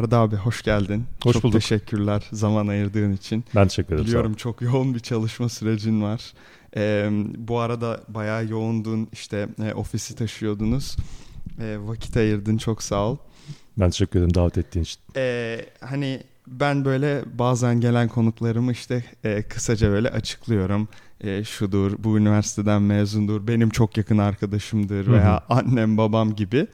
Arda abi hoş geldin. Hoş çok bulduk. teşekkürler zaman ayırdığın için. Ben teşekkür ederim. Biliyorum çok yoğun bir çalışma sürecin var. Ee, bu arada bayağı yoğundun işte e, ofisi taşıyordunuz. E, vakit ayırdın çok sağ ol. Ben teşekkür ederim davet ettiğin için. E, hani ben böyle bazen gelen konuklarımı işte e, kısaca böyle açıklıyorum. E, şudur, bu üniversiteden mezundur, benim çok yakın arkadaşımdır veya Hı hı. annem babam gibi.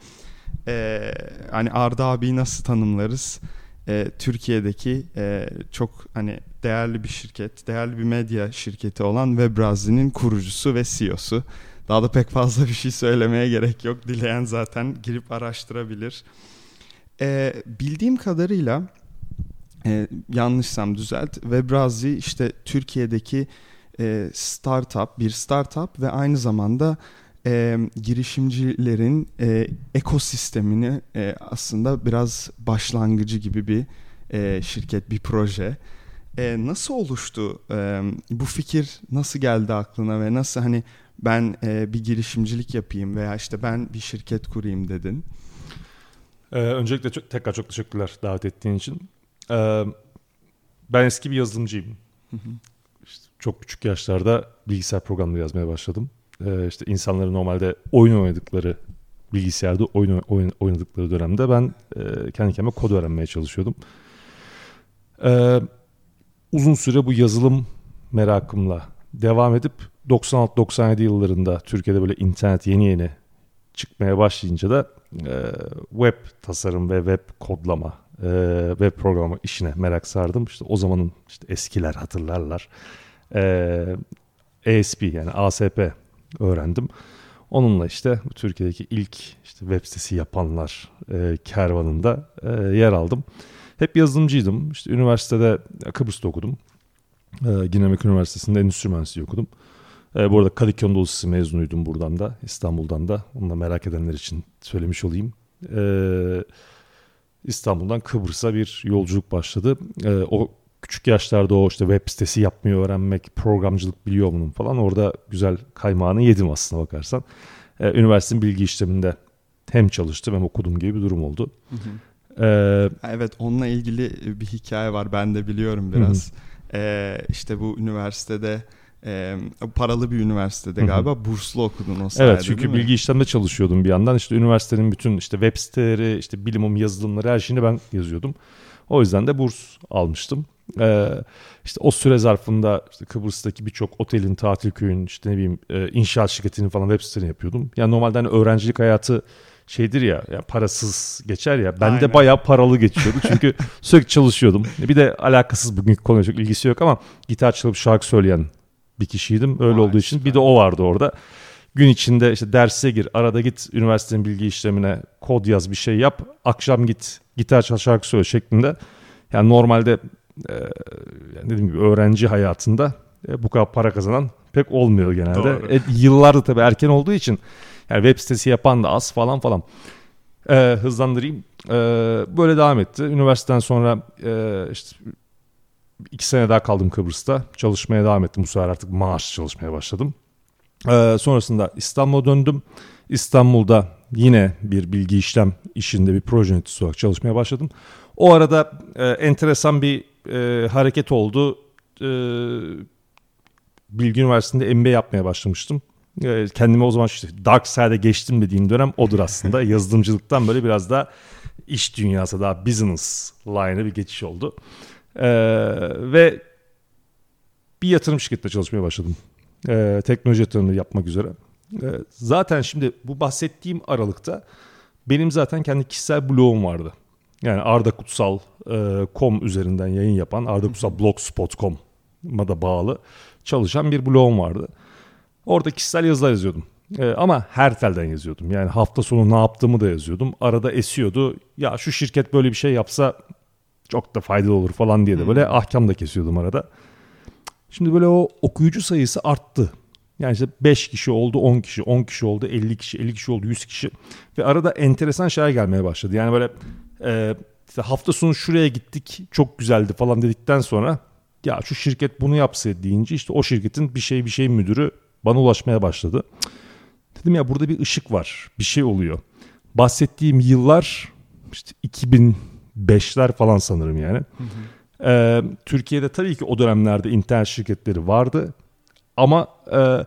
E, hani Arda abiyi nasıl tanımlarız? E, Türkiye'deki e, çok hani değerli bir şirket, değerli bir medya şirketi olan Webrazi'nin kurucusu ve CEO'su. Daha da pek fazla bir şey söylemeye gerek yok. Dileyen zaten girip araştırabilir. E, bildiğim kadarıyla e, yanlışsam düzelt. Webrazi işte Türkiye'deki e, startup, bir startup ve aynı zamanda e, girişimcilerin e, ekosistemini e, aslında biraz başlangıcı gibi bir e, şirket, bir proje. E, nasıl oluştu? E, bu fikir nasıl geldi aklına ve nasıl hani ben e, bir girişimcilik yapayım veya işte ben bir şirket kurayım dedin? Ee, öncelikle çok, tekrar çok teşekkürler davet ettiğin için. Ee, ben eski bir yazılımcıyım. İşte çok küçük yaşlarda bilgisayar programları yazmaya başladım. Ee, işte insanların normalde oyun oynadıkları bilgisayarda oyun, oyun oynadıkları dönemde ben e, kendi kendime kod öğrenmeye çalışıyordum. Ee, uzun süre bu yazılım merakımla devam edip 96-97 yıllarında Türkiye'de böyle internet yeni yeni çıkmaya başlayınca da e, web tasarım ve web kodlama, e, web programı işine merak sardım. İşte o zamanın işte eskiler hatırlarlar. E, ASP yani ASP öğrendim. Onunla işte Türkiye'deki ilk işte web sitesi yapanlar e, kervanında e, yer aldım. Hep yazılımcıydım. İşte üniversitede Kıbrıs'ta okudum. E, Dinamik Üniversitesi'nde endüstri mühendisliği okudum. E, bu arada Kadıköy Anadolu mezunuydum buradan da İstanbul'dan da. Onu da merak edenler için söylemiş olayım. E, İstanbul'dan Kıbrıs'a bir yolculuk başladı. E, o küçük yaşlarda o işte web sitesi yapmayı öğrenmek, programcılık biliyor bunun falan. Orada güzel kaymağını yedim aslına bakarsan. E, üniversitenin bilgi işleminde hem çalıştım hem okudum gibi bir durum oldu. E, Evet onunla ilgili bir hikaye var ben de biliyorum biraz. Ee, işte bu üniversitede e, paralı bir üniversitede Hı hı. galiba burslu okudun o sayede Evet çünkü bilgi işlemde çalışıyordum bir yandan. İşte üniversitenin bütün işte web siteleri, işte bilimum yazılımları her şeyini ben yazıyordum. O yüzden de burs almıştım. Ee, işte o süre zarfında işte Kıbrıs'taki birçok otelin, tatil köyün, işte ne bileyim e, inşaat şirketinin falan web sitelerini yapıyordum. Yani normalde hani öğrencilik hayatı şeydir ya, ya parasız geçer ya. Ben Aynen. de bayağı paralı geçiyordu. Çünkü sürekli çalışıyordum. Bir de alakasız bugünkü konuya çok ilgisi yok ama gitar çalıp şarkı söyleyen bir kişiydim. Öyle Vay, olduğu için bir de o vardı orada. Gün içinde işte derse gir, arada git üniversitenin bilgi işlemine kod yaz bir şey yap. Akşam git gitar çal şarkı söyle şeklinde. Yani normalde e, yani dediğim gibi öğrenci hayatında e, bu kadar para kazanan pek olmuyor genelde. Doğru. E, yıllarda tabii erken olduğu için yani web sitesi yapan da az falan falan. E, hızlandırayım. E, böyle devam etti. Üniversiteden sonra e, işte iki sene daha kaldım Kıbrıs'ta. Çalışmaya devam ettim. Bu sefer artık maaş çalışmaya başladım. Ee, sonrasında İstanbul'a döndüm. İstanbul'da yine bir bilgi işlem işinde bir proje yöneticisi olarak çalışmaya başladım. O arada e, enteresan bir e, hareket oldu. E, Bilgi Üniversitesi'nde MBA yapmaya başlamıştım. E, kendime o zaman işte dark side'e geçtim dediğim dönem odur aslında. Yazılımcılıktan böyle biraz daha iş dünyası daha business line'a bir geçiş oldu. Ee, ve bir yatırım şirketinde çalışmaya başladım. Ee, teknoloji yatırımı yapmak üzere. Ee, zaten şimdi bu bahsettiğim aralıkta benim zaten kendi kişisel blogum vardı. Yani Arda Kutsal e, üzerinden yayın yapan Arda Kutsal blogspot.com'a da bağlı çalışan bir blogum vardı. Orada kişisel yazılar yazıyordum. Ee, ama her telden yazıyordum. Yani hafta sonu ne yaptığımı da yazıyordum. Arada esiyordu. Ya şu şirket böyle bir şey yapsa çok da faydalı olur falan diye de böyle ahkam da kesiyordum arada. Şimdi böyle o okuyucu sayısı arttı. Yani işte 5 kişi oldu, 10 kişi, 10 kişi oldu, 50 kişi, 50 kişi oldu, 100 kişi. Ve arada enteresan şeyler gelmeye başladı. Yani böyle e, işte hafta sonu şuraya gittik, çok güzeldi falan dedikten sonra ya şu şirket bunu yapsaydı deyince işte o şirketin bir şey bir şey müdürü bana ulaşmaya başladı. Dedim ya burada bir ışık var, bir şey oluyor. Bahsettiğim yıllar işte 2000 beşler falan sanırım yani. Ee, Türkiye'de tabii ki o dönemlerde internet şirketleri vardı ama e,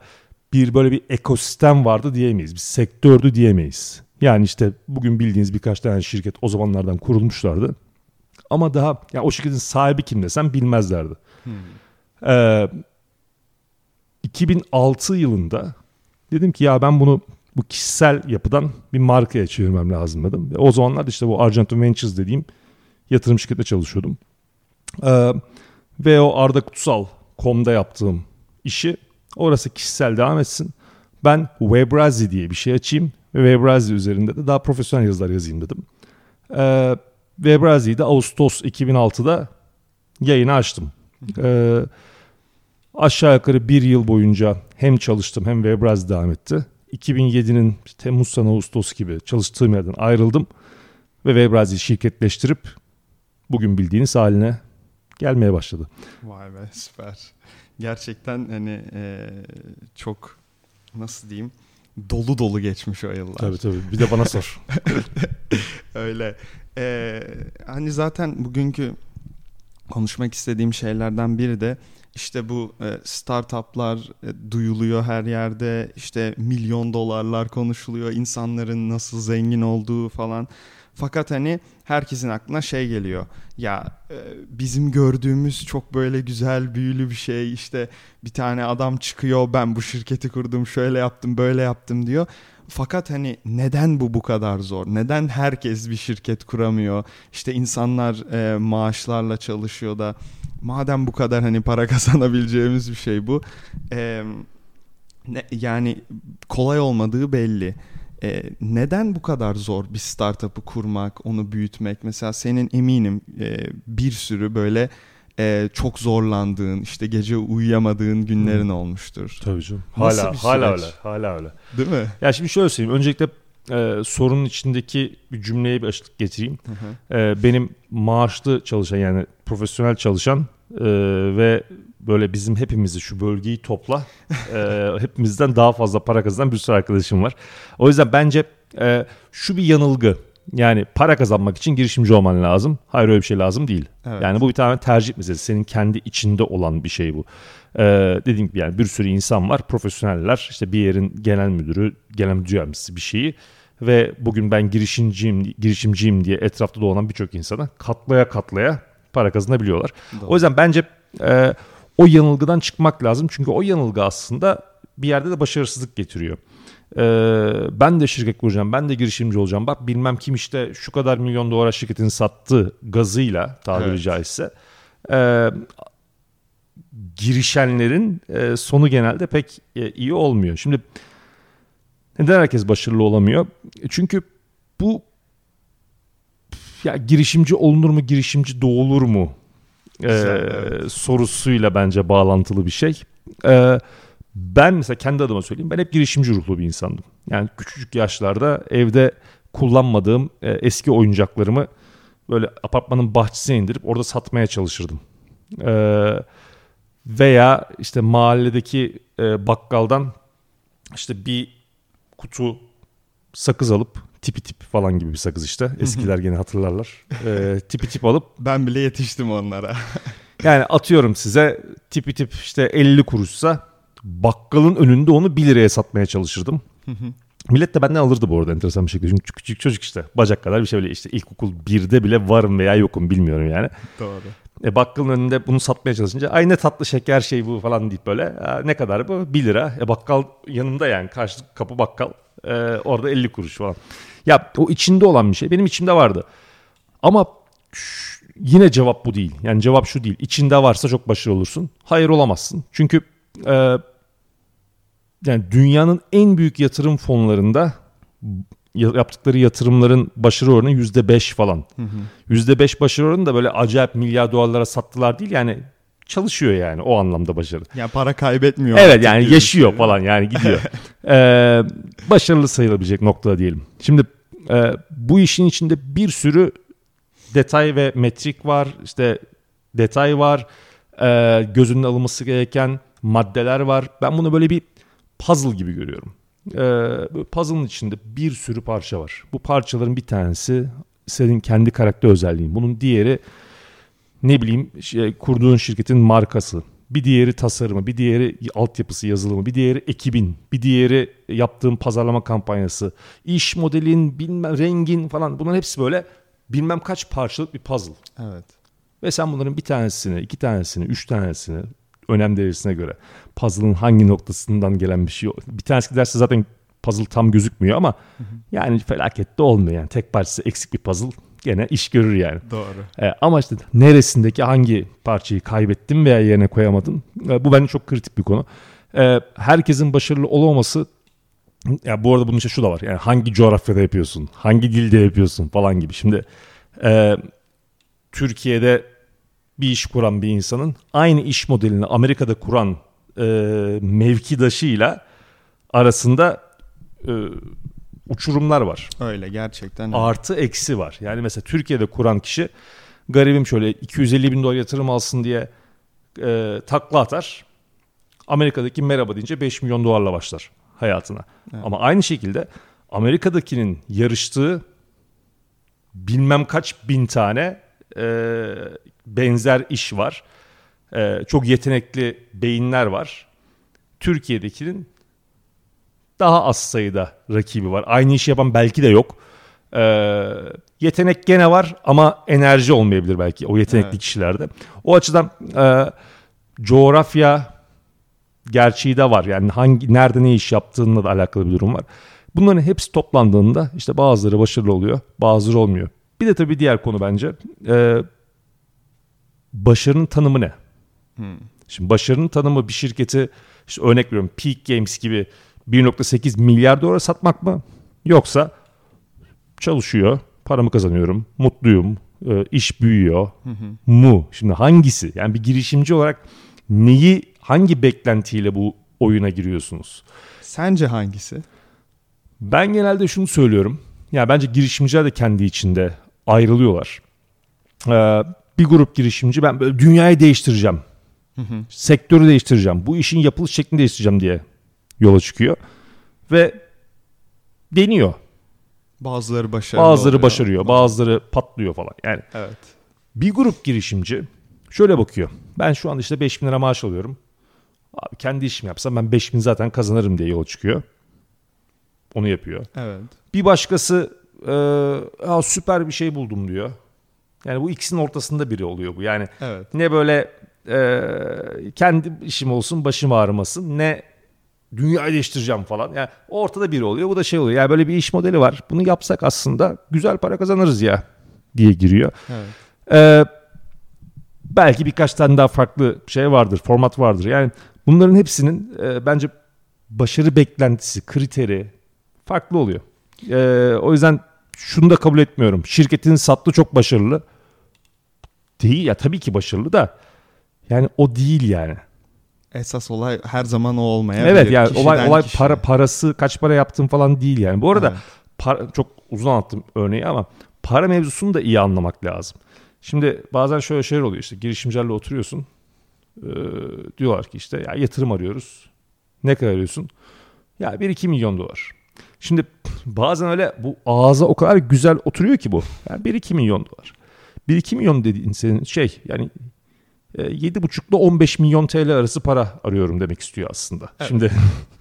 bir böyle bir ekosistem vardı diyemeyiz. Bir sektördü diyemeyiz. Yani işte bugün bildiğiniz birkaç tane şirket o zamanlardan kurulmuşlardı. Ama daha yani o şirketin sahibi kim desem bilmezlerdi. Hmm. Ee, 2006 yılında dedim ki ya ben bunu bu kişisel yapıdan bir markaya çevirmem lazım dedim. O zamanlar işte bu Argento Ventures dediğim yatırım şirketinde çalışıyordum. Ee, ve o Arda Kutsal.com'da yaptığım işi orası kişisel devam etsin. Ben Webrazi diye bir şey açayım ve Webrazi üzerinde de daha profesyonel yazılar yazayım dedim. Ee, Webrazi'yi de Ağustos 2006'da yayını açtım. Ee, aşağı yukarı bir yıl boyunca hem çalıştım hem Webrazi devam etti. 2007'nin Temmuz sonu Ağustos gibi çalıştığım yerden ayrıldım ve Webrazi'yi şirketleştirip bugün bildiğiniz haline gelmeye başladı. Vay be süper. Gerçekten hani e, çok nasıl diyeyim dolu dolu geçmiş o yıllar. Tabii tabii bir de bana sor. Öyle. Ee, hani zaten bugünkü konuşmak istediğim şeylerden biri de işte bu e, startuplar e, duyuluyor her yerde işte milyon dolarlar konuşuluyor insanların nasıl zengin olduğu falan fakat hani herkesin aklına şey geliyor. Ya e, bizim gördüğümüz çok böyle güzel büyülü bir şey. İşte bir tane adam çıkıyor ben bu şirketi kurdum şöyle yaptım böyle yaptım diyor. Fakat hani neden bu bu kadar zor? Neden herkes bir şirket kuramıyor? İşte insanlar e, maaşlarla çalışıyor da madem bu kadar hani para kazanabileceğimiz bir şey bu. E, ne, yani kolay olmadığı belli. E, neden bu kadar zor bir startup'ı kurmak, onu büyütmek? Mesela senin eminim e, bir sürü böyle e, çok zorlandığın, işte gece uyuyamadığın günlerin hmm. olmuştur. Tabii canım. Hala hala öyle. Hala öyle. Değil mi? Ya şimdi şöyle söyleyeyim. Öncelikle e, sorunun içindeki bir cümleye bir açıklık getireyim. E, benim maaşlı çalışan yani profesyonel çalışan e, ve böyle bizim hepimizi şu bölgeyi topla e, hepimizden daha fazla para kazanan bir sürü arkadaşım var. O yüzden bence e, şu bir yanılgı. Yani para kazanmak için girişimci olman lazım. Hayır öyle bir şey lazım değil. Evet. Yani bu bir tane tercih meselesi. Senin kendi içinde olan bir şey bu. Ee, dediğim gibi yani bir sürü insan var. Profesyoneller işte bir yerin genel müdürü, genel müdür yardımcısı bir şeyi ve bugün ben girişimciyim, girişimciyim diye etrafta dolanan birçok insana katlaya katlaya para kazanabiliyorlar. Doğru. O yüzden bence e, o yanılgıdan çıkmak lazım. Çünkü o yanılgı aslında bir yerde de başarısızlık getiriyor. Ee, ben de şirket kuracağım, ben de girişimci olacağım. Bak bilmem kim işte şu kadar milyon dolara şirketini sattı gazıyla tabiri evet. caizse. E, girişenlerin e, sonu genelde pek e, iyi olmuyor. Şimdi neden herkes başarılı olamıyor? E, çünkü bu ya girişimci olunur mu, girişimci doğulur mu Güzel, evet. sorusuyla bence bağlantılı bir şey. E, ben mesela kendi adıma söyleyeyim ben hep girişimci ruhlu bir insandım. Yani küçücük yaşlarda evde kullanmadığım e, eski oyuncaklarımı böyle apartmanın bahçesine indirip orada satmaya çalışırdım. E, veya işte mahalledeki e, bakkaldan işte bir kutu sakız alıp tipi tip falan gibi bir sakız işte. Eskiler gene hatırlarlar. E, tipi tip alıp. Ben bile yetiştim onlara. yani atıyorum size tipi tip işte 50 kuruşsa bakkalın önünde onu 1 liraya satmaya çalışırdım. Millet de benden alırdı bu arada enteresan bir şekilde. Çünkü küçük çocuk işte bacak kadar bir şey böyle işte ilkokul 1'de bile varım veya yokum bilmiyorum yani. Doğru. E, bakkalın önünde bunu satmaya çalışınca ay ne tatlı şeker şey bu falan deyip böyle ne kadar bu 1 lira. E, bakkal yanımda yani karşı kapı bakkal e, orada 50 kuruş falan. Ya o içinde olan bir şey benim içimde vardı. Ama yine cevap bu değil. Yani cevap şu değil. İçinde varsa çok başarılı olursun. Hayır olamazsın. Çünkü e, yani dünyanın en büyük yatırım fonlarında yaptıkları yatırımların başarı oranı yüzde beş falan. Yüzde beş başarı oranı da böyle acayip milyar dolarlara sattılar değil yani çalışıyor yani o anlamda başarı. Ya yani para kaybetmiyor. Evet yani yaşıyor falan yani gidiyor. ee, başarılı sayılabilecek noktada diyelim. Şimdi e, bu işin içinde bir sürü detay ve metrik var. işte detay var. E, gözünün alınması gereken maddeler var. Ben bunu böyle bir puzzle gibi görüyorum. Ee, puzzle'ın içinde bir sürü parça var. Bu parçaların bir tanesi senin kendi karakter özelliğin. Bunun diğeri ne bileyim şey, kurduğun şirketin markası. Bir diğeri tasarımı, bir diğeri altyapısı yazılımı, bir diğeri ekibin, bir diğeri yaptığın pazarlama kampanyası, iş modelin, bilmem rengin falan bunların hepsi böyle bilmem kaç parçalık bir puzzle. Evet. Ve sen bunların bir tanesini, iki tanesini, üç tanesini önem derecesine göre puzzle'ın hangi noktasından gelen bir şey. Bir tanesi giderse zaten puzzle tam gözükmüyor ama hı hı. yani felakette olmuyor. Yani tek parçası eksik bir puzzle gene iş görür yani. Doğru. Ee, ama işte neresindeki hangi parçayı kaybettin veya yerine koyamadın ee, bu bence çok kritik bir konu. Ee, herkesin başarılı olamaması ya bu arada bunun işte şu da var. Yani hangi coğrafyada yapıyorsun, hangi dilde yapıyorsun falan gibi. Şimdi e, Türkiye'de bir iş kuran bir insanın aynı iş modelini Amerika'da kuran e, mevkidaşıyla arasında e, uçurumlar var. Öyle gerçekten. Artı eksi var. Yani mesela Türkiye'de kuran kişi garibim şöyle 250 bin dolar yatırım alsın diye e, takla atar. Amerika'daki merhaba deyince 5 milyon dolarla başlar hayatına. Evet. Ama aynı şekilde Amerika'dakinin yarıştığı bilmem kaç bin tane e, benzer iş var. E, çok yetenekli beyinler var. Türkiye'dekinin daha az sayıda rakibi var. Aynı işi yapan belki de yok. E, yetenek gene var ama enerji olmayabilir belki o yetenekli evet. kişilerde. O açıdan e, coğrafya gerçeği de var. Yani hangi nerede ne iş yaptığınla da alakalı bir durum var. Bunların hepsi toplandığında işte bazıları başarılı oluyor, bazıları olmuyor. Bir de tabii diğer konu bence e, başarının tanımı ne? Hmm. Şimdi başarının tanımı bir şirketi işte örnek veriyorum Peak Games gibi 1.8 milyar dolara satmak mı? Yoksa çalışıyor, paramı kazanıyorum, mutluyum, e, iş büyüyor hı hı. mu? Şimdi hangisi? Yani bir girişimci olarak neyi, hangi beklentiyle bu oyuna giriyorsunuz? Sence hangisi? Ben genelde şunu söylüyorum. Ya yani bence girişimciler de kendi içinde ayrılıyorlar. Ee, bir grup girişimci ben böyle dünyayı değiştireceğim. Hı hı. Sektörü değiştireceğim. Bu işin yapılış şeklini değiştireceğim diye yola çıkıyor. Ve deniyor. Bazıları başarıyor. Bazıları oluyor. başarıyor, bazıları patlıyor falan. Yani evet. bir grup girişimci şöyle bakıyor. Ben şu an işte 5 bin lira maaş alıyorum. Abi kendi işimi yapsam ben 5 bin zaten kazanırım diye yola çıkıyor. Onu yapıyor. Evet. Bir başkası e, süper bir şey buldum diyor. Yani bu ikisinin ortasında biri oluyor bu. Yani evet. ne böyle e, kendi işim olsun başım ağrımasın ne dünyayı değiştireceğim falan. Yani ortada biri oluyor. Bu da şey oluyor. Yani böyle bir iş modeli var. Bunu yapsak aslında güzel para kazanırız ya diye giriyor. Evet. Ee, belki birkaç tane daha farklı şey vardır, format vardır. Yani bunların hepsinin e, bence başarı beklentisi, kriteri farklı oluyor. E, o yüzden şunu da kabul etmiyorum. Şirketin sattığı çok başarılı. Değil ya tabii ki başarılı da yani o değil yani. Esas olay her zaman o olmayabilir. Evet yani olay olay kişiye. para parası kaç para yaptın falan değil yani. Bu arada evet. para, çok uzun anlattım örneği ama para mevzusunu da iyi anlamak lazım. Şimdi bazen şöyle şeyler oluyor işte girişimcilerle oturuyorsun. E, diyorlar ki işte ya yatırım arıyoruz. Ne kadar arıyorsun? Ya 1-2 milyon dolar. Şimdi bazen öyle bu ağza o kadar güzel oturuyor ki bu. Yani 1-2 milyon dolar. 1-2 milyon dediğin senin şey yani 7,5 ile 15 milyon TL arası para arıyorum demek istiyor aslında. Evet. Şimdi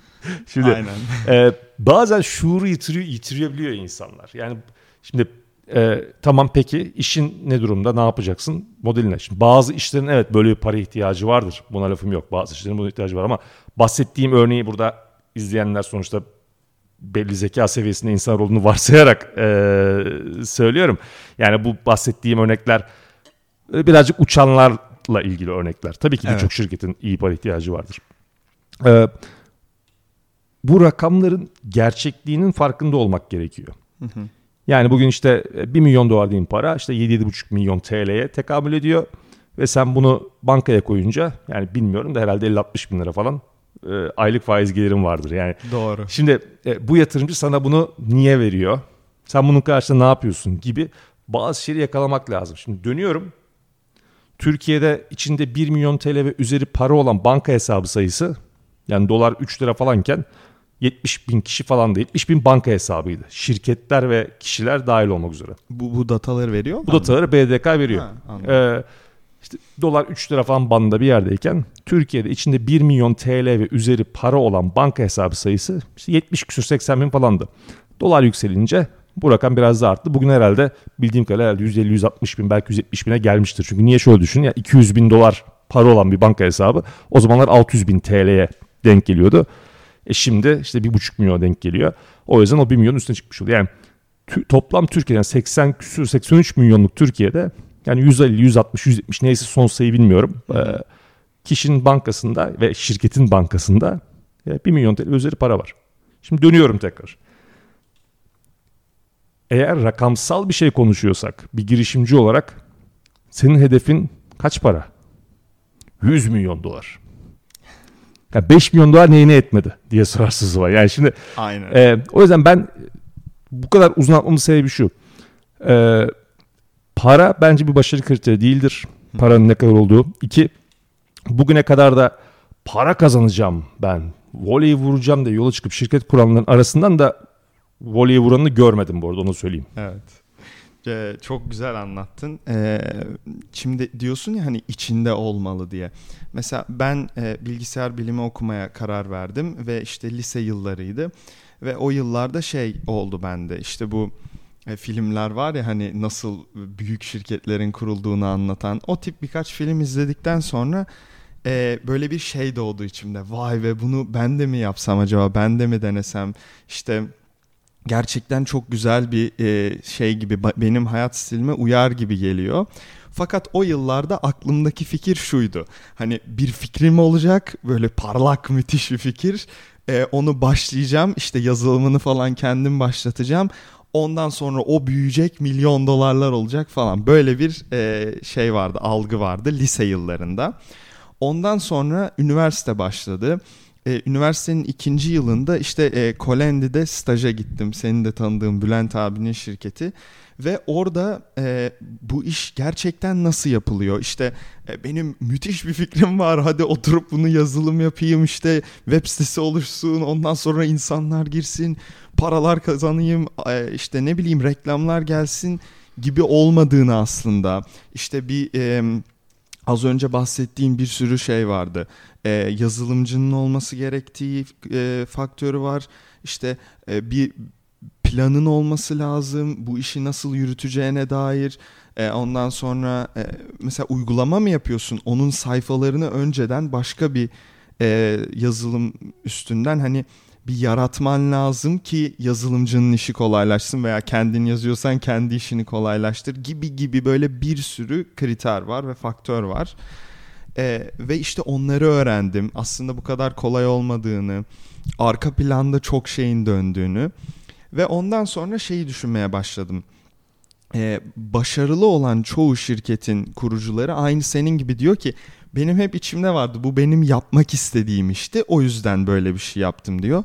şimdi Aynen. E, bazen şuuru yitiriyor, yitirebiliyor insanlar. Yani şimdi e, tamam peki işin ne durumda ne yapacaksın modeline. Şimdi bazı işlerin evet böyle bir para ihtiyacı vardır. Buna lafım yok. Bazı işlerin buna ihtiyacı var ama bahsettiğim örneği burada izleyenler sonuçta belli zeka seviyesinde insan olduğunu varsayarak e, söylüyorum. Yani bu bahsettiğim örnekler birazcık uçanlarla ilgili örnekler. Tabii ki birçok evet. şirketin iyi para ihtiyacı vardır. E, bu rakamların gerçekliğinin farkında olmak gerekiyor. Hı hı. Yani bugün işte 1 milyon dolar diyeyim para işte 7-7,5 milyon TL'ye tekamül ediyor. Ve sen bunu bankaya koyunca yani bilmiyorum da herhalde 50-60 bin lira falan e, aylık faiz gelirim vardır. Yani Doğru. Şimdi e, bu yatırımcı sana bunu niye veriyor? Sen bunun karşılığında ne yapıyorsun gibi bazı şeyleri yakalamak lazım. Şimdi dönüyorum. Türkiye'de içinde 1 milyon TL ve üzeri para olan banka hesabı sayısı yani dolar 3 lira falanken 70 bin kişi falan da 70 bin banka hesabıydı. Şirketler ve kişiler dahil olmak üzere. Bu, bu dataları veriyor Bu dataları BDK veriyor. Ha, anladım. Ee, işte dolar 3 lira falan bandında bir yerdeyken Türkiye'de içinde 1 milyon TL ve üzeri para olan banka hesabı sayısı işte 70 küsür 80 bin falandı. Dolar yükselince bu rakam biraz daha arttı. Bugün herhalde bildiğim kadarıyla herhalde 150-160 bin belki 170 bine gelmiştir. Çünkü niye şöyle düşün ya 200 bin dolar para olan bir banka hesabı o zamanlar 600 bin TL'ye denk geliyordu. E şimdi işte 1,5 milyon denk geliyor. O yüzden o 1 milyonun üstüne çıkmış oluyor. Yani toplam Türkiye'den 80 küsür 83 milyonluk Türkiye'de yani 150, 160, 170 neyse son sayı bilmiyorum. Ee, kişinin bankasında ve şirketin bankasında e, 1 milyon TL üzeri para var. Şimdi dönüyorum tekrar. Eğer rakamsal bir şey konuşuyorsak bir girişimci olarak senin hedefin kaç para? 100 milyon dolar. Yani 5 milyon dolar neyine etmedi diye sorarsınız var. Yani şimdi Aynen. ee, o yüzden ben bu kadar uzun atmamın sebebi şu. Ee, para bence bir başarı kriteri değildir. Paranın ne kadar olduğu. İki, bugüne kadar da para kazanacağım ben. Voleyi vuracağım diye yola çıkıp şirket kuranların arasından da voleyi vuranını görmedim bu arada onu söyleyeyim. Evet. Ee, çok güzel anlattın. Ee, şimdi diyorsun ya hani içinde olmalı diye. Mesela ben e, bilgisayar bilimi okumaya karar verdim ve işte lise yıllarıydı. Ve o yıllarda şey oldu bende işte bu e, filmler var ya hani nasıl büyük şirketlerin kurulduğunu anlatan o tip birkaç film izledikten sonra e, böyle bir şey doğdu içimde. Vay be bunu ben de mi yapsam acaba ben de mi denesem işte gerçekten çok güzel bir e, şey gibi benim hayat stilime uyar gibi geliyor. Fakat o yıllarda aklımdaki fikir şuydu. Hani bir fikrim olacak böyle parlak müthiş bir fikir. E, onu başlayacağım işte yazılımını falan kendim başlatacağım. Ondan sonra o büyüyecek milyon dolarlar olacak falan. Böyle bir e, şey vardı algı vardı lise yıllarında. Ondan sonra üniversite başladı. Ee, üniversitenin ikinci yılında işte e, Colendi'de staja gittim. Senin de tanıdığın Bülent abinin şirketi. Ve orada e, bu iş gerçekten nasıl yapılıyor? İşte e, benim müthiş bir fikrim var. Hadi oturup bunu yazılım yapayım. işte web sitesi oluşsun. Ondan sonra insanlar girsin. Paralar kazanayım. E, işte ne bileyim reklamlar gelsin gibi olmadığını aslında. İşte bir... E, Az önce bahsettiğim bir sürü şey vardı. Ee, yazılımcının olması gerektiği e, faktörü var. İşte e, bir planın olması lazım. Bu işi nasıl yürüteceğine dair. E, ondan sonra e, mesela uygulama mı yapıyorsun? Onun sayfalarını önceden başka bir e, yazılım üstünden hani bir yaratman lazım ki yazılımcının işi kolaylaşsın veya kendin yazıyorsan kendi işini kolaylaştır gibi gibi böyle bir sürü kriter var ve faktör var. Ee, ve işte onları öğrendim. Aslında bu kadar kolay olmadığını, arka planda çok şeyin döndüğünü ve ondan sonra şeyi düşünmeye başladım. Ee, başarılı olan çoğu şirketin kurucuları aynı senin gibi diyor ki benim hep içimde vardı bu benim yapmak istediğim işti o yüzden böyle bir şey yaptım diyor.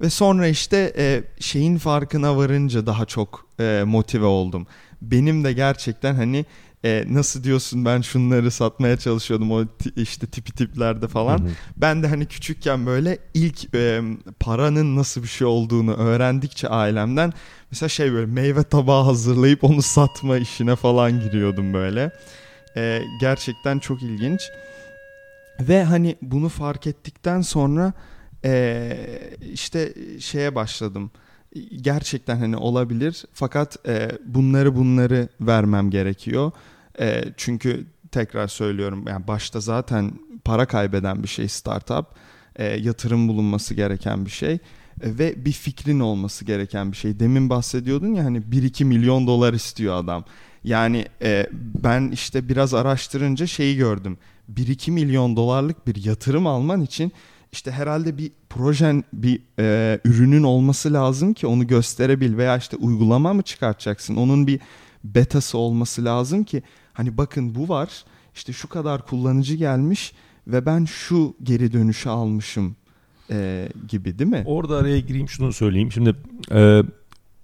Ve sonra işte e, şeyin farkına varınca daha çok e, motive oldum. Benim de gerçekten hani e, nasıl diyorsun ben şunları satmaya çalışıyordum o işte tipi tiplerde falan. Hı hı. Ben de hani küçükken böyle ilk e, paranın nasıl bir şey olduğunu öğrendikçe ailemden mesela şey böyle meyve tabağı hazırlayıp onu satma işine falan giriyordum böyle. E, gerçekten çok ilginç. Ve hani bunu fark ettikten sonra e, işte şeye başladım. Gerçekten hani olabilir fakat e, bunları bunları vermem gerekiyor. E, çünkü tekrar söylüyorum yani başta zaten para kaybeden bir şey startup. E, yatırım bulunması gereken bir şey. E, ve bir fikrin olması gereken bir şey. Demin bahsediyordun ya hani 1-2 milyon dolar istiyor adam. Yani e, ben işte biraz araştırınca şeyi gördüm. 1-2 milyon dolarlık bir yatırım alman için işte herhalde bir projen, bir e, ürünün olması lazım ki onu gösterebil veya işte uygulama mı çıkartacaksın? Onun bir betası olması lazım ki hani bakın bu var. işte şu kadar kullanıcı gelmiş ve ben şu geri dönüşü almışım e, gibi değil mi? Orada araya gireyim şunu söyleyeyim. Şimdi e,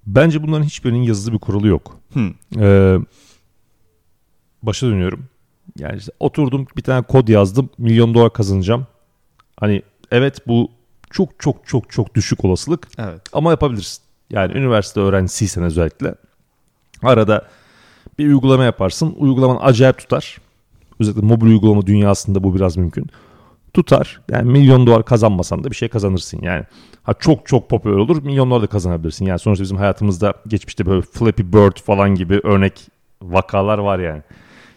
bence bunların hiçbirinin yazılı bir kuralı yok. Hı. E, başa dönüyorum. Yani işte oturdum bir tane kod yazdım milyon dolar kazanacağım. Hani evet bu çok çok çok çok düşük olasılık. Evet. Ama yapabilirsin. Yani üniversite öğrencisiysen özellikle arada bir uygulama yaparsın. Uygulaman acayip tutar. Özellikle mobil uygulama dünyasında bu biraz mümkün. Tutar. Yani milyon dolar kazanmasan da bir şey kazanırsın yani. Ha çok çok popüler olur. Milyon dolar da kazanabilirsin. Yani sonuçta bizim hayatımızda geçmişte böyle Flappy Bird falan gibi örnek vakalar var yani.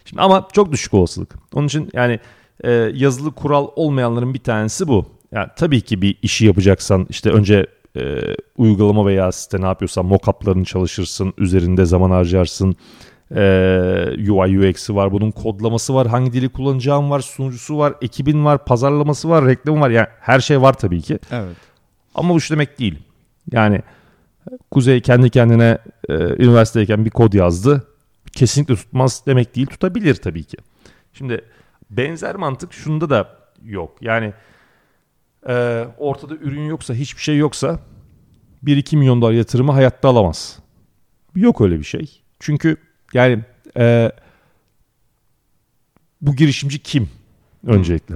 Şimdi ama çok düşük olasılık. Onun için yani e, yazılı kural olmayanların bir tanesi bu. Yani tabii ki bir işi yapacaksan işte önce e, uygulama veya site ne yapıyorsan mockup'larını çalışırsın, üzerinde zaman harcarsın. E, UI UX'i var, bunun kodlaması var, hangi dili kullanacağım var, sunucusu var, ekibin var, pazarlaması var, reklamı var. Yani her şey var tabii ki. Evet. Ama bu şu demek değil. Yani Kuzey kendi kendine e, üniversitedeyken bir kod yazdı. Kesinlikle tutmaz demek değil. Tutabilir tabii ki. Şimdi benzer mantık şunda da yok. Yani e, ortada ürün yoksa, hiçbir şey yoksa 1-2 milyon dolar yatırımı hayatta alamaz. Yok öyle bir şey. Çünkü yani e, bu girişimci kim öncelikle?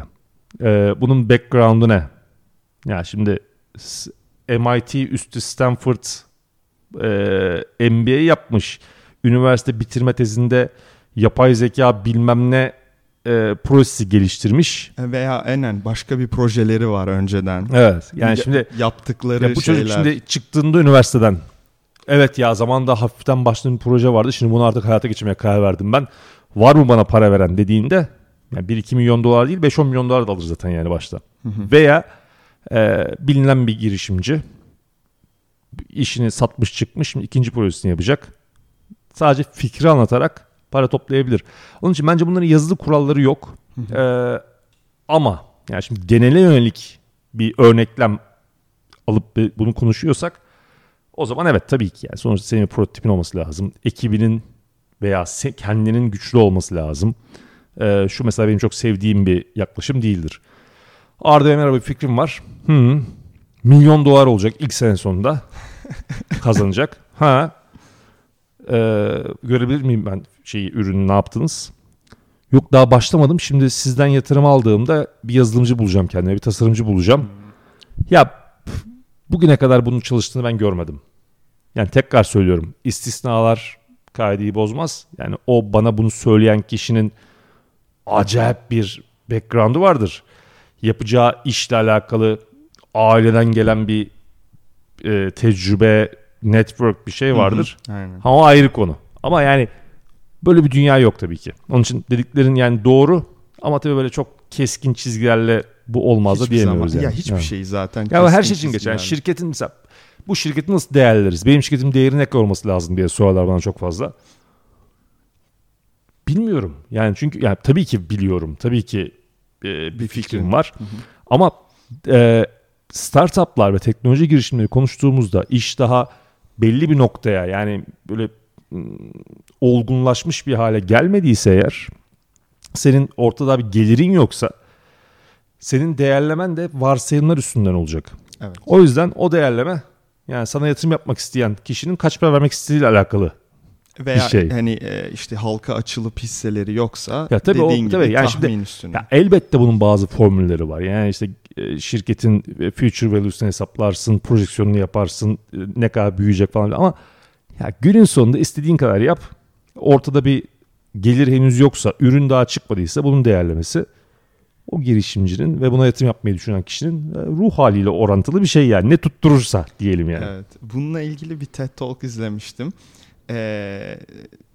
E, bunun background'u ne? Ya şimdi s- MIT üstü Stanford e, MBA yapmış. Üniversite bitirme tezinde yapay zeka bilmem ne e, projesi geliştirmiş. Veya enen başka bir projeleri var önceden. Evet. Yani Ya- şimdi yaptıkları ya bu şeyler. çocuk şimdi çıktığında üniversiteden evet ya zamanında hafiften başladığım bir proje vardı. Şimdi bunu artık hayata geçirmeye karar verdim ben. Var mı bana para veren dediğinde yani 1-2 milyon dolar değil 5-10 milyon dolar da alır zaten yani başta. Veya e, bilinen bir girişimci işini satmış çıkmış şimdi ikinci projesini yapacak. Sadece fikri anlatarak para toplayabilir. Onun için bence bunların yazılı kuralları yok. E, ama yani şimdi genele yönelik bir örneklem alıp bunu konuşuyorsak o zaman evet tabii ki yani sonuçta senin bir prototipin olması lazım. Ekibinin veya kendinin güçlü olması lazım. Ee, şu mesela benim çok sevdiğim bir yaklaşım değildir. Arda ve merhaba bir fikrim var. Hı, milyon dolar olacak ilk sene sonunda kazanacak. Ha ee, görebilir miyim ben şeyi ürünü ne yaptınız? Yok daha başlamadım. Şimdi sizden yatırım aldığımda bir yazılımcı bulacağım kendime, bir tasarımcı bulacağım. Ya bugüne kadar bunun çalıştığını ben görmedim. Yani tekrar söylüyorum. istisnalar kaideyi bozmaz. Yani o bana bunu söyleyen kişinin acayip bir background'u vardır. Yapacağı işle alakalı aileden gelen bir e, tecrübe, network bir şey vardır. Aynen. Ha o ayrı konu. Ama yani böyle bir dünya yok tabii ki. Onun için dediklerin yani doğru ama tabii böyle çok keskin çizgilerle bu olmaz da Hiçbir diyemiyoruz zaman. yani. Ya hiçbir Evet. şey zaten. Ya her şey için geçer. Yani şirketin mesela bu şirketi nasıl değerleriz? Benim şirketim değeri ne kadar olması lazım diye soruyorlar bana çok fazla. Bilmiyorum. Yani çünkü yani tabii ki biliyorum. Tabii ki e, bir, Bir fikrim fikrin. var. Ama e, startuplar ve teknoloji girişimleri konuştuğumuzda iş daha belli bir noktaya yani böyle olgunlaşmış bir hale gelmediyse eğer senin ortada bir gelirin yoksa senin değerlemen de varsayımlar üstünden olacak. Evet. O yüzden o değerleme yani sana yatırım yapmak isteyen kişinin kaç para vermek istediğiyle alakalı. Veya şey. hani e, işte halka açılıp hisseleri yoksa Ya tabii o- dediğin gibi tabii yani tahmin şimdi- üstüne. Ya elbette bunun bazı formülleri var. Yani işte şirketin e, future value'sunu hesaplarsın, projeksiyonunu yaparsın, e, ne kadar büyüyecek falan ama ya günün sonunda istediğin kadar yap. Ortada bir gelir henüz yoksa, ürün daha çıkmadıysa bunun değerlemesi o girişimcinin ve buna yatırım yapmayı düşünen kişinin e, ruh haliyle orantılı bir şey yani. Ne tutturursa diyelim yani. Evet. Bununla ilgili bir TED Talk izlemiştim. Ee,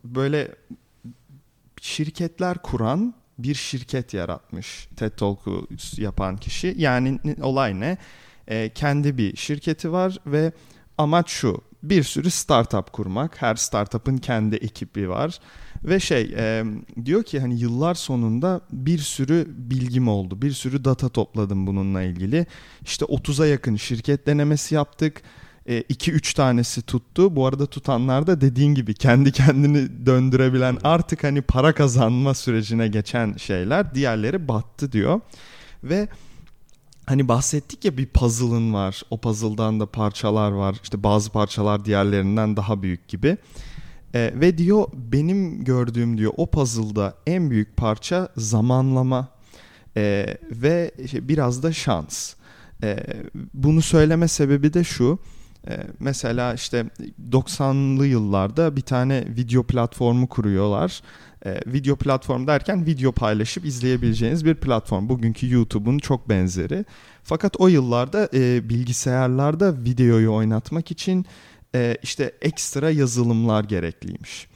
böyle şirketler kuran bir şirket yaratmış TED Talk'u yapan kişi. Yani olay ne? Ee, kendi bir şirketi var ve amaç şu. Bir sürü startup kurmak. Her startup'ın kendi ekibi var. Ve şey e, diyor ki hani yıllar sonunda bir sürü bilgim oldu. Bir sürü data topladım bununla ilgili. İşte 30'a yakın şirket denemesi yaptık. 2-3 tanesi tuttu. Bu arada tutanlar da dediğin gibi kendi kendini döndürebilen artık hani para kazanma sürecine geçen şeyler. Diğerleri battı diyor. Ve hani bahsettik ya bir puzzle'ın var. O puzzle'dan da parçalar var. İşte bazı parçalar diğerlerinden daha büyük gibi. Ee, ve diyor benim gördüğüm diyor o puzzle'da en büyük parça zamanlama Ee, ve işte biraz da şans. E, bunu söyleme sebebi de şu. E, mesela işte 90'lı yıllarda bir tane video platformu kuruyorlar. E, video platform derken video paylaşıp izleyebileceğiniz bir platform. Bugünkü YouTube'un çok benzeri. Fakat o yıllarda e, bilgisayarlarda videoyu oynatmak için e, işte ekstra yazılımlar gerekliymiş.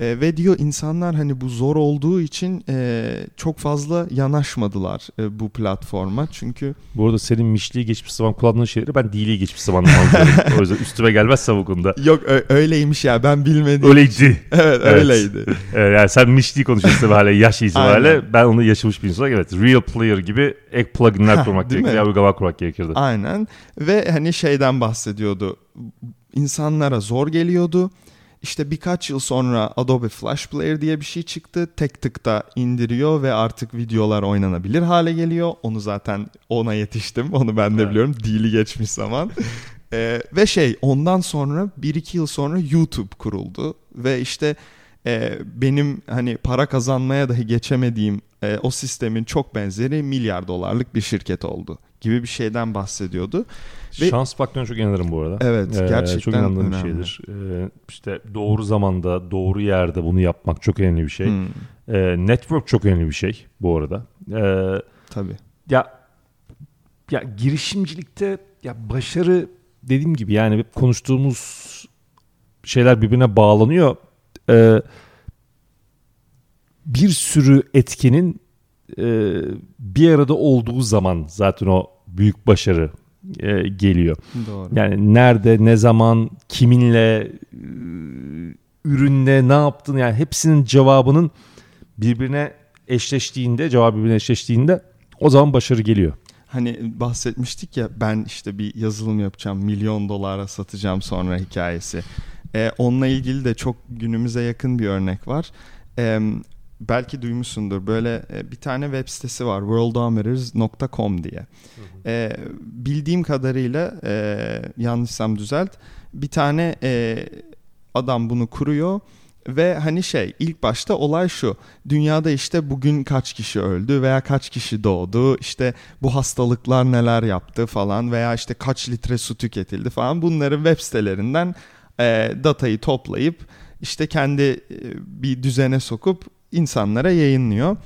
E, ve diyor insanlar hani bu zor olduğu için e, çok fazla yanaşmadılar e, bu platforma. Çünkü Bu arada senin mişliği geçmiş zaman kullandığın şeyleri ben dili geçmiş zaman anlıyorum. o yüzden üstüme gelmezse bu konuda. yok öyleymiş ya ben bilmedim. Öyleydi. evet, Evet. öyleydi. Evet, yani sen mişliği konuşuyorsun hala yaş itibariyle. Aynen. Ben onu yaşamış bir insan. Evet Real Player gibi ek pluginler kurmak gerekirdi. Uygulama kurmak gerekirdi. Aynen ve hani şeyden bahsediyordu. İnsanlara zor geliyordu. İşte birkaç yıl sonra Adobe Flash Player diye bir şey çıktı. Tek tıkta indiriyor ve artık videolar oynanabilir hale geliyor. Onu zaten ona yetiştim. Onu ben de Evet. biliyorum. Dili geçmiş zaman. Ee, ve şey ondan sonra bir iki yıl sonra YouTube kuruldu. Ve işte e, benim hani para kazanmaya dahi geçemediğim e, o sistemin çok benzeri milyar dolarlık bir şirket oldu gibi bir şeyden bahsediyordu. Ve- Şans faktörünü çok inanırım bu arada. Evet, Ee, gerçekten Çok inandığım bir önemli. şeydir. Ee, işte doğru zamanda, doğru yerde bunu yapmak çok önemli bir şey. Hmm, Ee, network çok önemli bir şey bu arada. Ee, tabii. ya ya girişimcilikte ya başarı dediğim gibi yani hep konuştuğumuz şeyler birbirine bağlanıyor. Ee, bir sürü etkinin e, bir arada olduğu zaman zaten o büyük başarı e, geliyor. Doğru. Yani nerede, ne zaman, kiminle, e, ürünle ne yaptın yani hepsinin cevabının birbirine eşleştiğinde, cevabı birbirine eşleştiğinde o zaman başarı geliyor. Hani bahsetmiştik ya ben işte bir yazılım yapacağım milyon dolara satacağım sonra hikayesi. Ee, onunla ilgili de çok günümüze yakın bir örnek var. Ee, belki duymuşsundur. Böyle e, bir tane web sitesi var worldometers.com diye. Ee, bildiğim kadarıyla e, yanlışsam düzelt bir tane e, adam bunu kuruyor ve hani şey ilk başta olay şu dünyada işte bugün kaç kişi öldü veya kaç kişi doğdu işte bu hastalıklar neler yaptı falan veya işte kaç litre su tüketildi falan. Bunları web sitelerinden e, datayı toplayıp işte kendi e, bir düzene sokup insanlara yayınlıyor.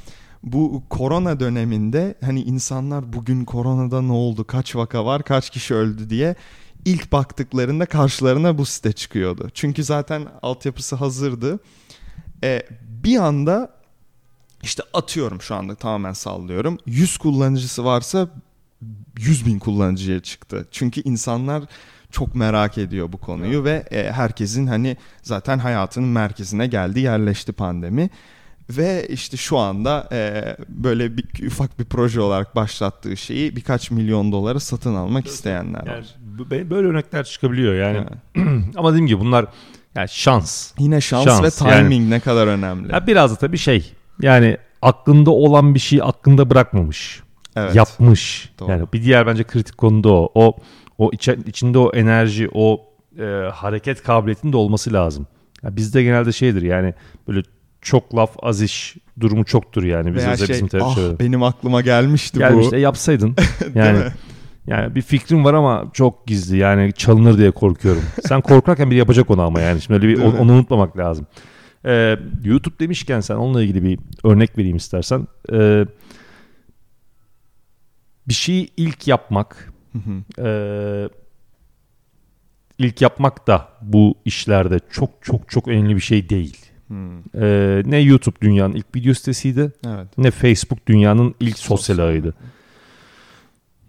Bu korona döneminde hani insanlar bugün koronada ne oldu, kaç vaka var, kaç kişi öldü diye ilk baktıklarında karşılarına bu site çıkıyordu. Çünkü zaten altyapısı hazırdı. E, bir anda işte atıyorum şu anda tamamen sallıyorum. 100 kullanıcısı varsa 100 bin kullanıcıya çıktı. Çünkü insanlar çok merak ediyor bu konuyu ve e, herkesin hani zaten hayatının merkezine geldi yerleşti pandemi. Ve işte şu anda e, böyle bir, ufak bir proje olarak başlattığı şeyi birkaç milyon dolara satın almak isteyenler Yani var. böyle örnekler çıkabiliyor yani. Evet. Ama dediğim gibi bunlar yani şans. Yine şans, Şans, ve timing ne kadar önemli. Ya biraz da tabii şey yani aklında olan bir şeyi aklında bırakmamış. evet. Yapmış. Doğru. Yani bir diğer bence kritik konu da o. O o içe- içinde o enerji, o e, hareket kabiliyetinin de olması lazım. Ya bizde genelde şeydir yani böyle çok laf az iş durumu çoktur yani. Biz Veya şey, bizim ah tarafta. benim aklıma gelmişti Gelmiş bu. de yapsaydın. Yani yani bir fikrim var ama çok gizli yani çalınır diye korkuyorum. Sen korkarken biri yapacak onu ama yani. Şimdi öyle bir onu, onu unutmamak lazım. Ee, YouTube demişken sen onunla ilgili bir örnek vereyim istersen. Ee, bir şeyi ilk yapmak ee, ilk yapmak da bu işlerde çok çok çok önemli bir şey değil. Hmm, Ee, ne YouTube dünyanın ilk video sitesiydi Evet. ne Facebook dünyanın ilk sosyal Sosyal. ağıydı.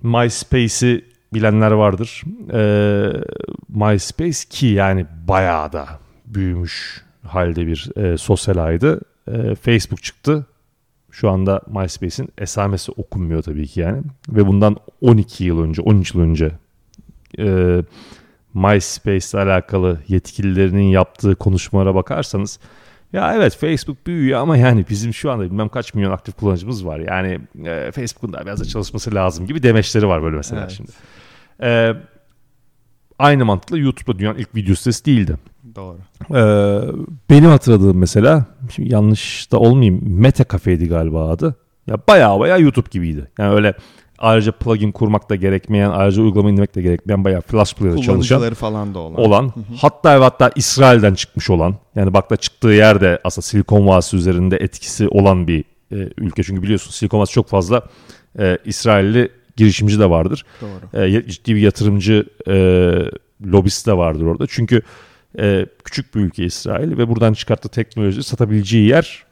MySpace'i bilenler vardır. Ee, MySpace ki yani bayağı da büyümüş halde bir e, sosyal ağydı. Ee, Facebook çıktı. Şu anda MySpace'in esamesi okunmuyor tabii ki yani. Ve bundan 12 yıl önce, 13 yıl önce e, MySpace ile alakalı yetkililerinin yaptığı konuşmalara bakarsanız ya evet Facebook büyüyor ama yani bizim şu anda bilmem kaç milyon aktif kullanıcımız var. Yani e, Facebook'un da biraz da çalışması lazım gibi demeçleri var böyle mesela Evet. şimdi. E, aynı mantıkla YouTube'da dünyanın ilk video sitesi değildi. Doğru. E, benim hatırladığım mesela şimdi yanlış da olmayayım Meta Cafe'ydi galiba adı. Ya bayağı bayağı YouTube gibiydi. Yani öyle ayrıca plugin kurmak da gerekmeyen, ayrıca uygulama indirmek de gerekmeyen bayağı Flash Player'da çalışan falan da olan. olan hatta ve hatta İsrail'den çıkmış olan yani bak da çıktığı yerde aslında Silikon Vadisi üzerinde etkisi olan bir e, ülke çünkü biliyorsun Silikon Vadisi çok fazla e, İsrailli girişimci de vardır. Doğru. E, ciddi bir yatırımcı e, lobisi de vardır orada. Çünkü e, küçük bir ülke İsrail ve buradan çıkarttığı teknoloji satabileceği yer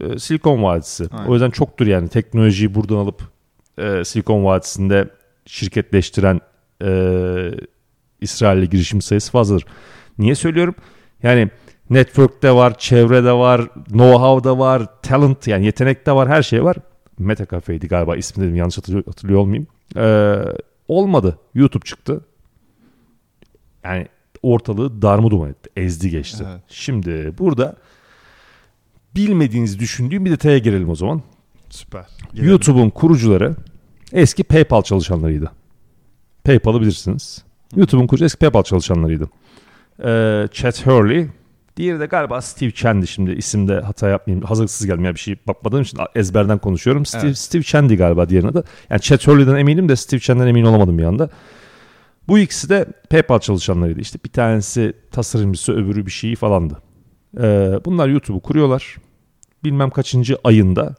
e, Silikon Vadisi. Aynen. O yüzden çoktur yani teknolojiyi buradan alıp e, Silikon Vadisi'nde şirketleştiren e, İsrailli girişim sayısı fazladır. Niye söylüyorum? Yani network'te var, çevrede var, know-how'da var, talent yani yetenek de var, her şey var. Meta Cafe'ydi galiba ismi dedim yanlış hatırlıyor, hatırlıyor olmayayım. Ee, olmadı. YouTube çıktı. Yani ortalığı darma etti. Ezdi geçti. Evet. Şimdi burada bilmediğinizi düşündüğüm bir detaya girelim o zaman. Süper. YouTube'un kurucuları eski PayPal çalışanlarıydı. PayPal'ı bilirsiniz. YouTube'un kurucu eski PayPal çalışanlarıydı. Ee, Chet Hurley. Diğeri de galiba Steve Chen'di şimdi isimde hata yapmayayım. Hazırlıksız geldim ya bir şey bakmadığım için ezberden konuşuyorum. Steve, Evet. Steve Chen'di galiba diğerine de. Yani Chet Hurley'den eminim de Steve Chen'den emin olamadım bir anda. Bu ikisi de PayPal çalışanlarıydı. İşte bir tanesi tasarımcısı öbürü bir şeyi falandı. Ee, bunlar YouTube'u kuruyorlar. Bilmem kaçıncı ayında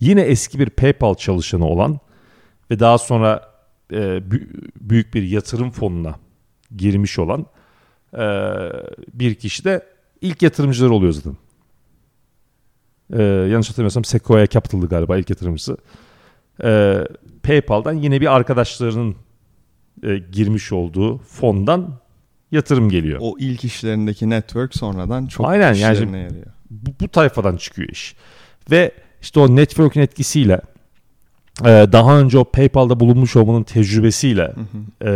yine eski bir PayPal çalışanı olan ve daha sonra e, bü- büyük bir yatırım fonuna girmiş olan e, bir kişi de ilk yatırımcıları oluyor zaten. E, yanlış hatırlamıyorsam Sequoia Capital'dı galiba ilk yatırımcısı. E, PayPal'dan yine bir arkadaşlarının e, girmiş olduğu fondan yatırım geliyor. O ilk işlerindeki network sonradan çok Aynen, yani işlerine şimdi- yarıyor. bu, bu tayfadan çıkıyor iş. Ve işte o network'ün etkisiyle daha önce o PayPal'da bulunmuş olmanın tecrübesiyle e,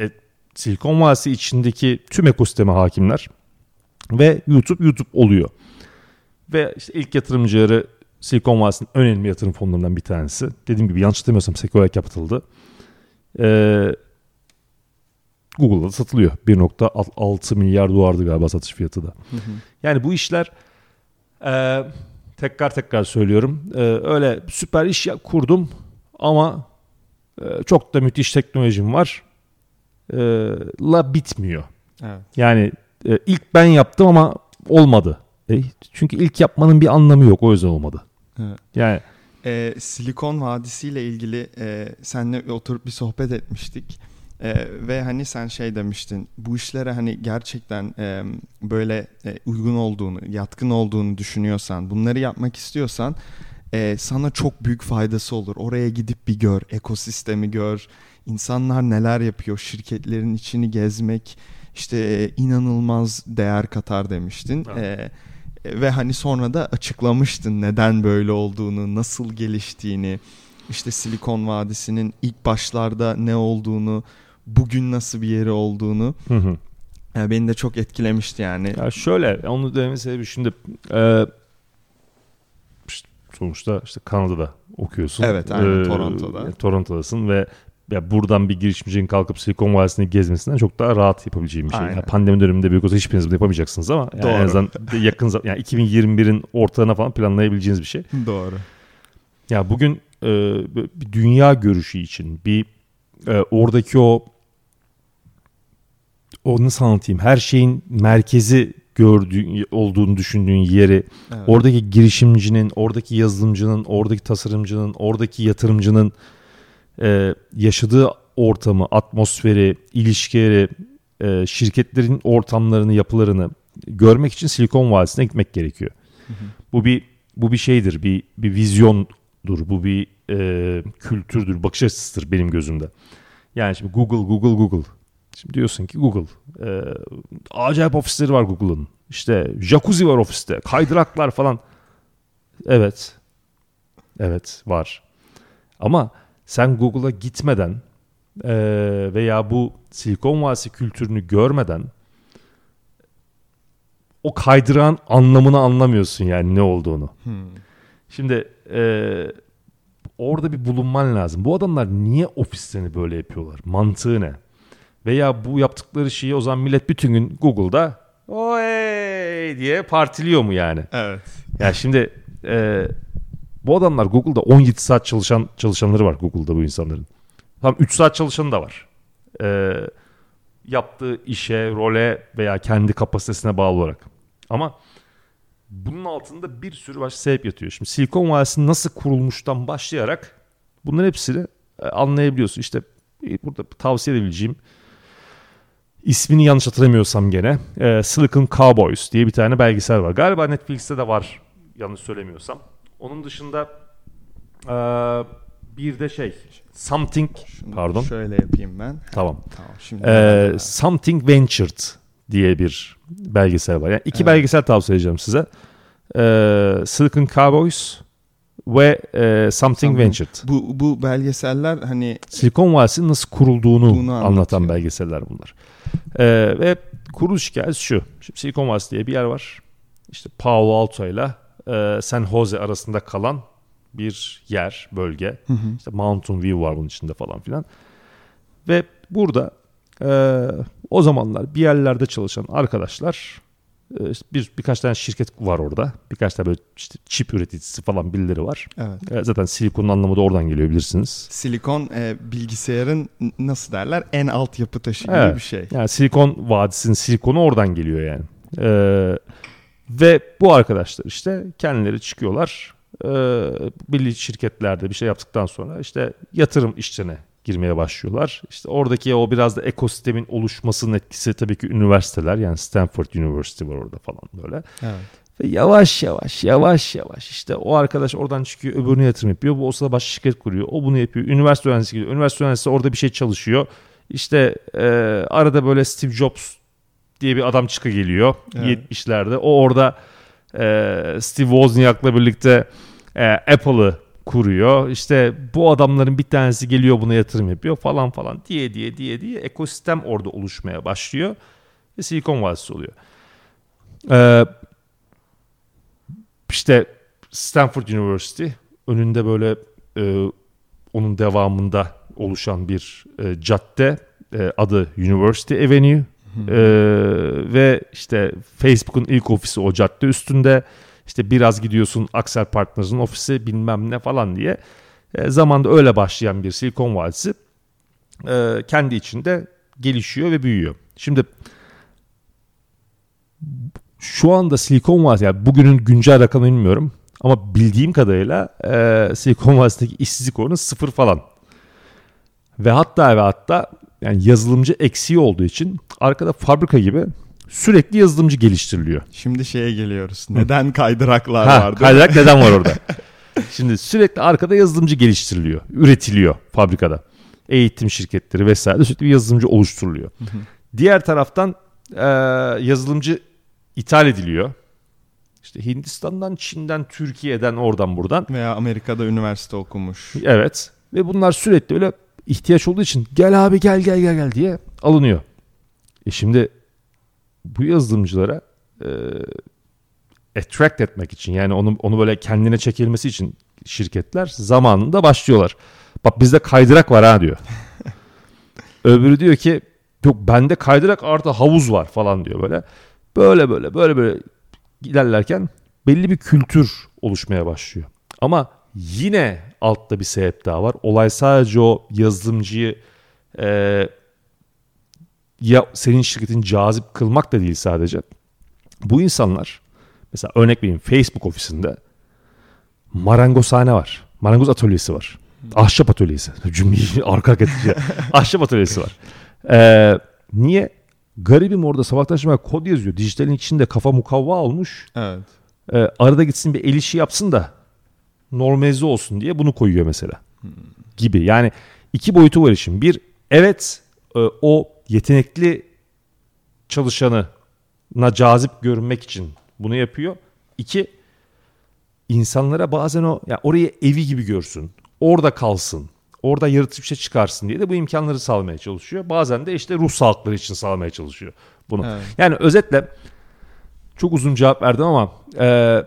e, Silikon Vadisi içindeki tüm ekosisteme hakimler ve YouTube YouTube oluyor. Ve işte ilk yatırımcıları Silikon Vadisi'nin önemli yatırım fonlarından bir tanesi. Dediğim gibi yanlış hatırlamıyorsam Sequoia Capital'dı. E, Google'da da satılıyor. 1.6 milyar dolardı galiba satış fiyatı da. Hı hı. Yani bu işler e, tekrar tekrar söylüyorum. e, öyle süper iş kurdum ama e, çok da müthiş teknolojim var. e, la bitmiyor. Evet. Yani e, ilk ben yaptım ama olmadı. E, çünkü ilk yapmanın bir anlamı yok. O yüzden olmadı. Evet. Yani Ee, Silikon Vadisi ile ilgili e, seninle oturup bir sohbet etmiştik. E, ve hani sen şey demiştin bu işlere hani gerçekten e, böyle e, uygun olduğunu, yatkın olduğunu düşünüyorsan, bunları yapmak istiyorsan e, sana çok büyük faydası olur. Oraya gidip bir gör, ekosistemi gör, insanlar neler yapıyor, şirketlerin içini gezmek işte e, inanılmaz değer katar demiştin. Evet. E, ve hani sonra da açıklamıştın neden böyle olduğunu, nasıl geliştiğini, işte Silikon Vadisi'nin ilk başlarda ne olduğunu, bugün nasıl bir yeri olduğunu. hı hı. Yani beni de çok etkilemişti yani. Ya şöyle onu dememin sebebi şimdi e, sonuçta işte Kanada'da okuyorsun. Evet, aynen, E, Toronto'da. Toronto'dasın ve ya buradan bir girişimcinin kalkıp Silikon Vadisi'ni gezmesinden çok daha rahat yapabileceğim bir şey. Aynen. Ya pandemi döneminde büyük olsa hiçbiriniz bunu yapamayacaksınız ama yani Doğru. en azından yakın zam- yani 2021'in ortalarına falan planlayabileceğiniz bir şey. Doğru. Ya bugün e, bir dünya görüşü için bir e, oradaki o o nasıl anlatayım her şeyin merkezi gördüğün olduğunu düşündüğün yeri Evet. oradaki girişimcinin oradaki yazılımcının oradaki tasarımcının oradaki yatırımcının e, yaşadığı ortamı atmosferi ilişkileri e, şirketlerin ortamlarını yapılarını görmek için Silikon Vadisi'ne gitmek gerekiyor. Bu bir bu bir şeydir, bir bir vizyondur, bu bir e, kültürdür, bakış açısıdır benim gözümde. Yani şimdi Google, Google, Google. Şimdi diyorsun ki Google, e, acayip ofisleri var Google'ın. İşte jacuzzi var ofiste, kaydıraklar falan. Evet, evet var. Ama sen Google'a gitmeden e, veya bu Silikon Vadisi kültürünü görmeden o kaydırağın anlamını anlamıyorsun yani ne olduğunu. Hmm. Şimdi e, orada bir bulunman lazım. Bu adamlar niye ofislerini böyle yapıyorlar? Mantığı ne? Veya bu yaptıkları şeyi o zaman millet bütün gün Google'da oy diye partiliyor mu yani? Evet. Ya şimdi e, Bu adamlar Google'da 17 saat çalışan çalışanları var Google'da bu insanların. Tam 3 saat çalışanı da var. Ee, yaptığı işe, role veya kendi kapasitesine bağlı olarak. Ama bunun altında bir sürü başka sebep yatıyor. Şimdi Silikon Vadisi nasıl kurulmuştan başlayarak bunların hepsini e, anlayabiliyorsun. İşte e, burada tavsiye edebileceğim ismini yanlış hatırlamıyorsam gene e, Silicon Cowboys diye bir tane belgesel var. Galiba Netflix'te de var yanlış söylemiyorsam. Onun dışında e, bir de şey Something Şunu pardon Şöyle yapayım ben. tamam Tamam şimdi. ee, Something Ventured diye bir belgesel var. Yani iki Evet. belgesel tavsiye edeceğim size. Ee, Silicon Cowboys ve e, Something, Something. Ventured. bu bu belgeseller hani Silikon Vadisi'nin nasıl kurulduğunu anlatan belgeseller bunlar. Ee, ve kuruluş hikayesi şu. Şimdi Silikon Vadisi diye bir yer var. İşte Palo Alto ile e, San Jose arasında kalan bir yer, bölge. İşte Mountain View var bunun içinde falan filan. Ve burada e, o zamanlar bir yerlerde çalışan arkadaşlar e, bir birkaç tane şirket var orada. Birkaç tane böyle işte çip üreticisi falan birileri var. evet. E, zaten silikonun anlamı da oradan geliyor bilirsiniz. Silikon e, bilgisayarın nasıl derler en alt yapı taşı gibi Evet. bir şey. Yani Silikon Vadisi'nin silikonu oradan geliyor yani. Ee, ve bu arkadaşlar işte kendileri çıkıyorlar. Ee, belli şirketlerde bir şey yaptıktan sonra işte yatırım işlerine girmeye başlıyorlar. İşte oradaki o biraz da ekosistemin oluşmasının etkisi tabii ki üniversiteler yani Stanford University var orada falan böyle. Evet. Ve yavaş yavaş yavaş yavaş işte o arkadaş oradan çıkıyor öbürüne yatırım yapıyor. Bu o sırada başka şirket kuruyor. O bunu yapıyor. Üniversite öğrencisi gidiyor. Üniversite öğrencisi orada bir şey çalışıyor. İşte e, arada böyle Steve Jobs diye bir adam çıka geliyor Evet. 70'lerde. O orada e, Steve Wozniak'la birlikte e, Apple'ı kuruyor. İşte bu adamların bir tanesi geliyor buna yatırım yapıyor falan falan diye diye diye diye ekosistem orada oluşmaya başlıyor. Ve Silikon Vadisi oluyor. Ee, işte Stanford University önünde böyle e, onun devamında oluşan bir e, cadde e, adı University Avenue E, ve işte Facebook'un ilk ofisi o cadde üstünde işte biraz gidiyorsun Axel Partners'ın ofisi bilmem ne falan diye e, zamanda öyle başlayan bir Silikon Vadisi e, kendi içinde gelişiyor ve büyüyor. Şimdi şu anda Silikon Vadisi yani bugünün güncel rakamını bilmiyorum ama bildiğim kadarıyla e, Silikon Vadisi'ndeki işsizlik oranı sıfır falan. Ve hatta ve hatta yani yazılımcı eksiği olduğu için arkada fabrika gibi sürekli yazılımcı geliştiriliyor. Şimdi şeye geliyoruz. Neden kaydıraklar Ha, vardı? kaydırak neden var orada? Şimdi sürekli arkada yazılımcı geliştiriliyor, üretiliyor fabrikada. Eğitim şirketleri vesaire sürekli bir yazılımcı oluşturuluyor. Diğer taraftan e, yazılımcı ithal ediliyor. İşte Hindistan'dan, Çin'den, Türkiye'den, oradan buradan. Veya Amerika'da üniversite okumuş. Evet. Ve bunlar sürekli öyle ihtiyaç olduğu için gel abi gel gel gel gel diye alınıyor. E şimdi bu yazılımcılara e, attract etmek için yani onu onu böyle kendine çekilmesi için şirketler zamanında başlıyorlar. Bak bizde kaydırak var ha diyor. Öbürü diyor ki yok bende kaydırak artı havuz var falan diyor böyle. Böyle böyle böyle böyle ilerlerken belli bir kültür oluşmaya başlıyor. Ama yine altta bir sebep daha var. Olay sadece o yazılımcıyı e, ya senin şirketin cazip kılmak da değil sadece. Bu insanlar mesela örnek vereyim Facebook ofisinde marangozhane var. Marangoz atölyesi var. Ahşap atölyesi. Cümleyi arka arka. Ahşap atölyesi var. Ee, niye? Garibim orada sabahtan şimdi kod yazıyor. Dijitalin içinde kafa mukavva olmuş. Evet. Ee, arada gitsin bir el işi yapsın da normalize olsun diye bunu koyuyor mesela. Gibi. Yani iki boyutu var işin. Bir, evet e, o yetenekli çalışanı na cazip görünmek için bunu yapıyor. İki, insanlara bazen o ya orayı evi gibi görsün. Orada kalsın. Orada yaratıcı bir şey çıkarsın diye de bu imkanları sağlamaya çalışıyor. Bazen de işte ruh sağlıkları için sağlamaya çalışıyor bunu. Evet. Yani özetle çok uzun cevap verdim ama e,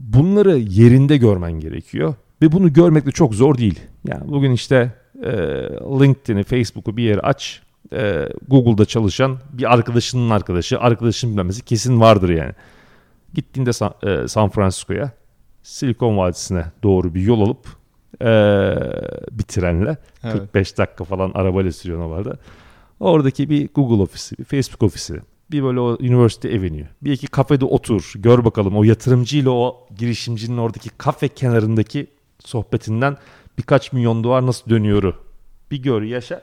bunları yerinde görmen gerekiyor. Ve bunu görmek de çok zor değil. Yani bugün işte e, LinkedIn'i, Facebook'u bir yere aç. E, Google'da çalışan bir arkadaşının arkadaşı, arkadaşının bilmemesi kesin vardır yani. Gittiğinde San, e, San Francisco'ya Silikon Vadisi'ne doğru bir yol alıp ee, bir trenle evet. 45 dakika falan arabayla sürüyor vardı. Oradaki bir Google ofisi, bir Facebook ofisi, bir böyle o University Avenue, bir iki kafede otur, gör bakalım o yatırımcıyla o girişimcinin oradaki kafe kenarındaki sohbetinden birkaç milyon dolar nasıl dönüyoru bir gör, yaşa.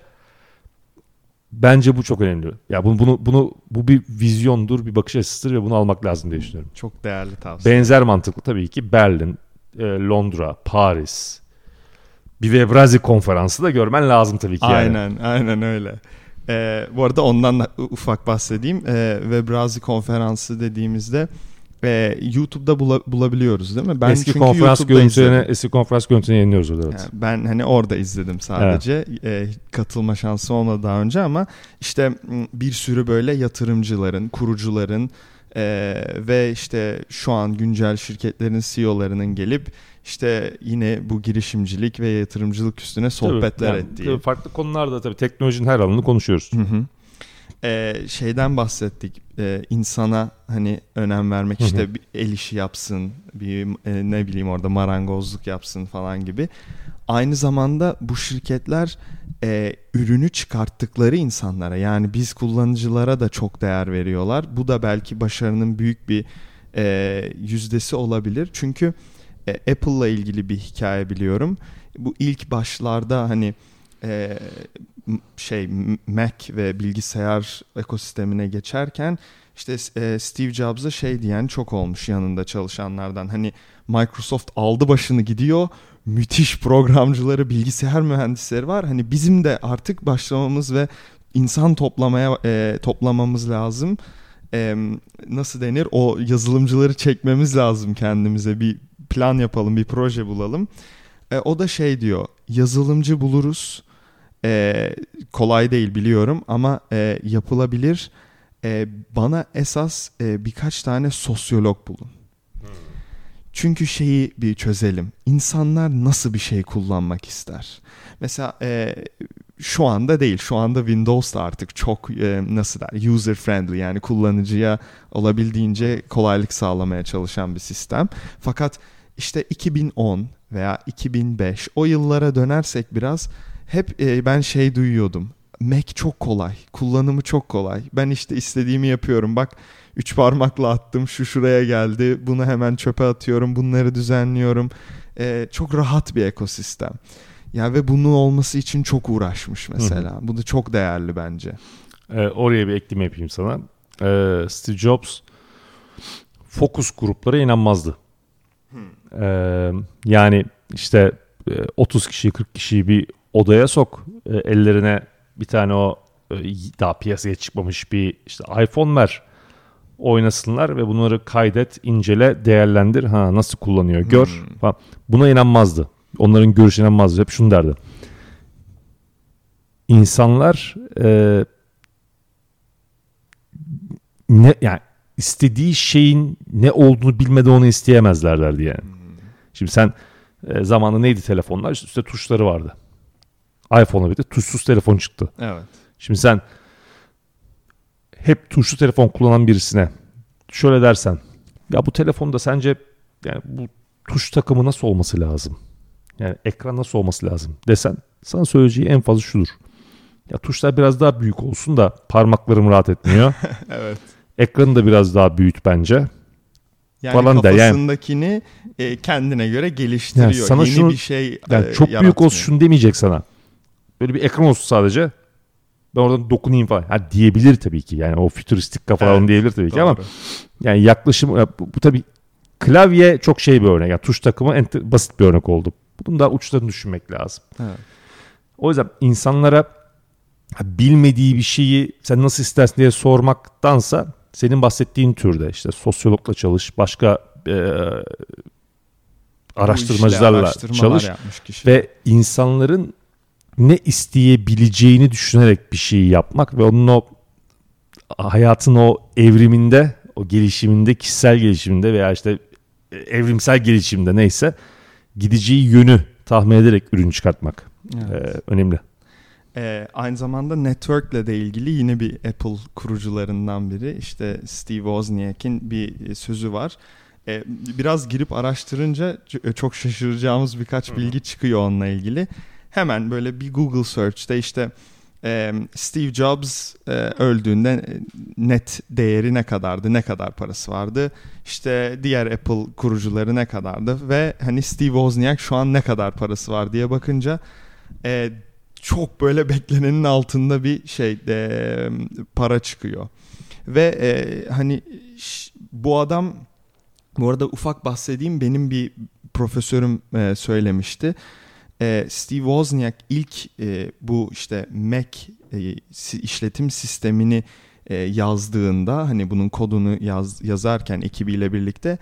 Bence bu çok önemli. Ya bunu bunu bunu bu bir vizyondur, bir bakış açısıdır ve bunu almak lazım diye düşünüyorum. Çok değerli tavsiye. Benzer mantıklı tabii ki Berlin, e, Londra, Paris. Bir Webrazi konferansı da görmen lazım tabii ki. Yani. Aynen, aynen öyle. Ee, bu arada ondan da ufak bahsedeyim. Ee, Webrazi konferansı dediğimizde e, YouTube'da bula, bulabiliyoruz değil mi? Ben eski konferans görüntülerini eski konferans görüntülerini yayınlıyoruz orada. Evet. Yani ben hani orada izledim sadece. Evet. E, katılma şansı olmadı daha önce ama işte bir sürü böyle yatırımcıların, kurucuların e, ve işte şu an güncel şirketlerin CEO'larının gelip işte yine bu girişimcilik ve yatırımcılık üstüne sohbetler tabii, yani, ettiği. Farklı konularda tabii teknolojinin her alanını konuşuyoruz. Hı hı e, şeyden bahsettik. E, insana hani önem vermek Hı-hı. işte bir el işi yapsın, bir e, ne bileyim orada marangozluk yapsın falan gibi. Aynı zamanda bu şirketler e, ürünü çıkarttıkları insanlara yani biz kullanıcılara da çok değer veriyorlar. Bu da belki başarının büyük bir e, yüzdesi olabilir. Çünkü e, Apple'la ilgili bir hikaye biliyorum. Bu ilk başlarda hani e, şey Mac ve bilgisayar ekosistemine geçerken işte e, Steve Jobs'a şey diyen çok olmuş yanında çalışanlardan. Hani Microsoft aldı başını gidiyor. Müthiş programcıları, bilgisayar mühendisleri var. Hani bizim de artık başlamamız ve insan toplamaya e, toplamamız lazım. E, nasıl denir? O yazılımcıları çekmemiz lazım kendimize. Bir plan yapalım, bir proje bulalım. E, o da şey diyor. Yazılımcı buluruz e, kolay değil biliyorum ama e, yapılabilir. E, bana esas e, birkaç tane sosyolog bulun. Hmm. Çünkü şeyi bir çözelim. İnsanlar nasıl bir şey kullanmak ister? Mesela e, şu anda değil. Şu anda Windows da artık çok e, nasıl der user friendly yani kullanıcıya olabildiğince kolaylık sağlamaya çalışan bir sistem. Fakat işte 2010 veya 2005 o yıllara dönersek biraz hep e, ben şey duyuyordum. Mac çok kolay. Kullanımı çok kolay. Ben işte istediğimi yapıyorum. Bak üç parmakla attım şu şuraya geldi. Bunu hemen çöpe atıyorum. Bunları düzenliyorum. E, çok rahat bir ekosistem. Ya ve bunun olması için çok uğraşmış mesela. Hı hı. Bu da çok değerli bence. E, oraya bir ekleme yapayım sana. E, Steve Jobs fokus gruplara inanmazdı. E, yani işte 30 kişi 40 kişiyi bir odaya sok. E, ellerine bir tane o e, daha piyasaya çıkmamış bir işte iPhone ver oynasınlar ve bunları kaydet, incele, değerlendir. Ha nasıl kullanıyor gör hmm. falan. Buna inanmazdı. Onların görüşüne inanmazdı. Hep şunu derdi. İnsanlar e, ne yani istediği şeyin ne olduğunu bilmeden onu isteyemezler derdi yani. Hmm. Şimdi sen e, zamanında neydi telefonlar? Üstte tuşları vardı iPhone'a bir de tuşsuz telefon çıktı. Evet. Şimdi sen hep tuşlu telefon kullanan birisine şöyle dersen ya bu telefonda sence yani bu tuş takımı nasıl olması lazım? Yani ekran nasıl olması lazım desen sana söyleyeceği en fazla şudur. Ya tuşlar biraz daha büyük olsun da parmaklarım rahat etmiyor. evet. Ekranı da biraz daha büyüt bence. Yani falan kafasındakini yani, e, kendine göre geliştiriyor. Yani sana Yeni şunu, bir şey yani e, Çok büyük olsun şunu demeyecek sana. Böyle bir ekran olsun sadece. Ben oradan dokunayım falan. Ha, diyebilir tabii ki. Yani o fütüristik kafa evet, diyebilir tabii doğru. ki ama yani yaklaşım bu, bu tabii klavye çok şey bir örnek. Yani tuş takımı en basit bir örnek oldu. Bunun da uçlarını düşünmek lazım. Evet. O yüzden insanlara bilmediği bir şeyi sen nasıl istersin diye sormaktansa senin bahsettiğin türde işte sosyologla çalış, başka e, araştırmacılarla çalış ve insanların ne isteyebileceğini düşünerek bir şey yapmak ve onun o hayatın o evriminde, o gelişiminde, kişisel gelişiminde veya işte evrimsel gelişimde neyse gideceği yönü tahmin ederek ürün çıkartmak evet. ee, önemli. Ee, aynı zamanda network'le de ilgili yine bir Apple kurucularından biri işte Steve Wozniak'in bir sözü var. E, biraz girip araştırınca ç- çok şaşıracağımız birkaç bilgi çıkıyor onunla ilgili. Hemen böyle bir Google search'te işte Steve Jobs öldüğünde net değeri ne kadardı, ne kadar parası vardı, işte diğer Apple kurucuları ne kadardı ve hani Steve Wozniak şu an ne kadar parası var diye bakınca çok böyle beklenenin altında bir şey para çıkıyor. Ve hani bu adam bu arada ufak bahsedeyim benim bir profesörüm söylemişti. E, Steve Wozniak ilk e, bu işte Mac e, işletim sistemini e, yazdığında hani bunun kodunu yaz, yazarken ekibiyle birlikte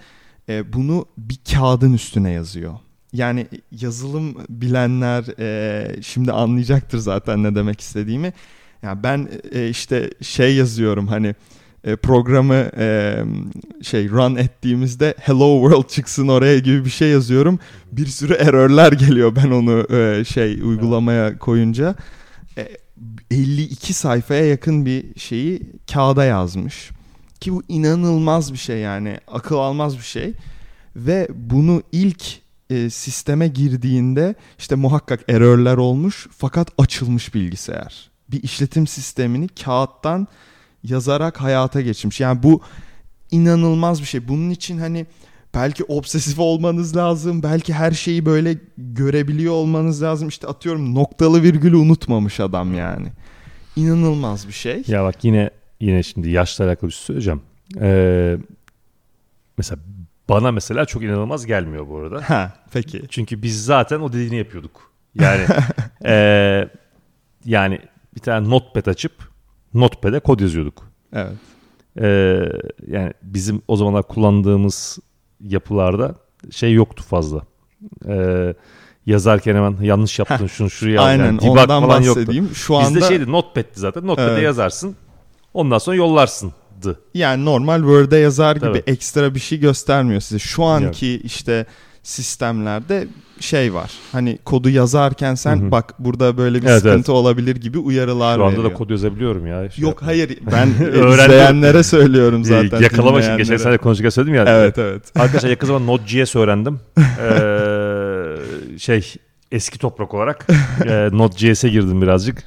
e, bunu bir kağıdın üstüne yazıyor. Yani yazılım bilenler e, şimdi anlayacaktır zaten ne demek istediğimi. Yani ben e, işte şey yazıyorum hani e, programı e, şey run ettiğimizde hello world çıksın oraya gibi bir şey yazıyorum. Bir sürü error'lar geliyor ben onu e, şey uygulamaya koyunca. E, 52 sayfaya yakın bir şeyi kağıda yazmış. Ki bu inanılmaz bir şey yani akıl almaz bir şey. Ve bunu ilk e, sisteme girdiğinde işte muhakkak error'ler olmuş fakat açılmış bilgisayar. Bir işletim sistemini kağıttan yazarak hayata geçirmiş. Yani bu inanılmaz bir şey. Bunun için hani belki obsesif olmanız lazım. Belki her şeyi böyle görebiliyor olmanız lazım. İşte atıyorum noktalı virgülü unutmamış adam yani. İnanılmaz bir şey. Ya bak yine yine şimdi yaşla alakalı bir şey söyleyeceğim. Ee, mesela bana mesela çok inanılmaz gelmiyor bu arada. Ha, peki. Çünkü biz zaten o dediğini yapıyorduk. Yani ee, yani bir tane notepad açıp notepad'e kod yazıyorduk. Evet. Ee, yani bizim o zamanlar kullandığımız yapılarda şey yoktu fazla. Ee, yazarken hemen yanlış yaptın şunu şuraya al. Aynen yani ondan falan yoktu. bahsedeyim. Şu anda Bizde şeydi notepad'ti zaten. Notepad'e Evet. yazarsın. Ondan sonra yollarsındı. yani normal Word'e yazar gibi Tabii. ekstra bir şey göstermiyor size. Şu anki işte sistemlerde şey var. Hani kodu yazarken sen Hı hı. bak burada böyle bir Evet, sıkıntı evet. olabilir gibi uyarılar Şu anda veriyor. da kod yazabiliyorum ya. Şey Yok yapma. hayır ben e, Öğrendim. izleyenlere söylüyorum zaten. Yakalamak için geçen sene konuşurken söyledim ya. Evet evet. Arkadaşlar yakın zaman Node.js öğrendim. Ee, şey eski toprak olarak e, Node.js'e girdim birazcık.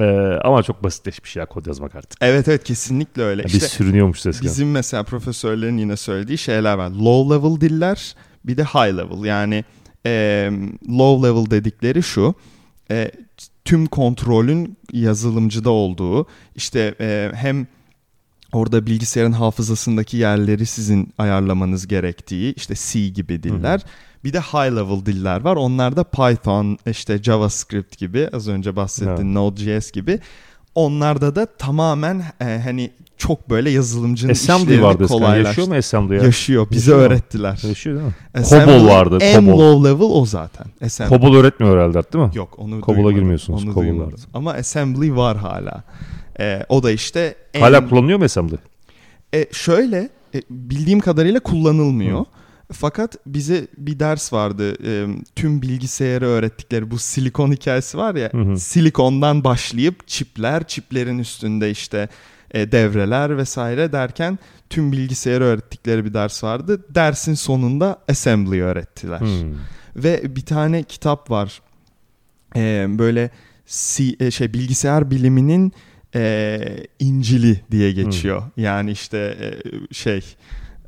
Ee, ama çok basitleşmiş ya kod yazmak artık. Evet evet kesinlikle öyle. Biz İşte sürünüyormuş eskiden. bizim mesela profesörlerin yine söylediği şeyler var. Low level diller bir de high level. Yani e, low level dedikleri şu. e, tüm kontrolün yazılımcıda olduğu işte e, hem orada bilgisayarın hafızasındaki yerleri sizin ayarlamanız gerektiği işte C gibi diller. Bir de high level diller var. Onlar da Python, işte JavaScript gibi az önce bahsettiğim Evet. Node.js gibi. Onlarda da tamamen e, hani çok böyle yazılımcının Assembly işlerini vardı kolaylaştı. Yaşıyor mu Assembly ya? Yaşıyor. Bize Yaşıyor mu? öğrettiler. Yaşıyor değil mi? Assembly COBOL vardı, En COBOL. low level o zaten. Assembly. COBOL öğretmiyor herhalde değil mi? Yok onu COBOL'a duymadım. girmiyorsunuz, Onu COBOL duymadım. vardı. Ama assembly var hala. E, o da işte en, Hala kullanılıyor mu Assembly? E, şöyle e, bildiğim kadarıyla kullanılmıyor. Fakat bize bir ders vardı. E, tüm bilgisayarı öğrettikleri bu silikon hikayesi var ya. Hı hı. Silikondan başlayıp çipler, çiplerin üstünde işte e, devreler vesaire derken tüm bilgisayarı öğrettikleri bir ders vardı. Dersin sonunda assembly öğrettiler. Hmm. Ve bir tane kitap var. Ee, böyle si- e, şey bilgisayar biliminin e, İncil'i diye geçiyor. Yani işte e, şey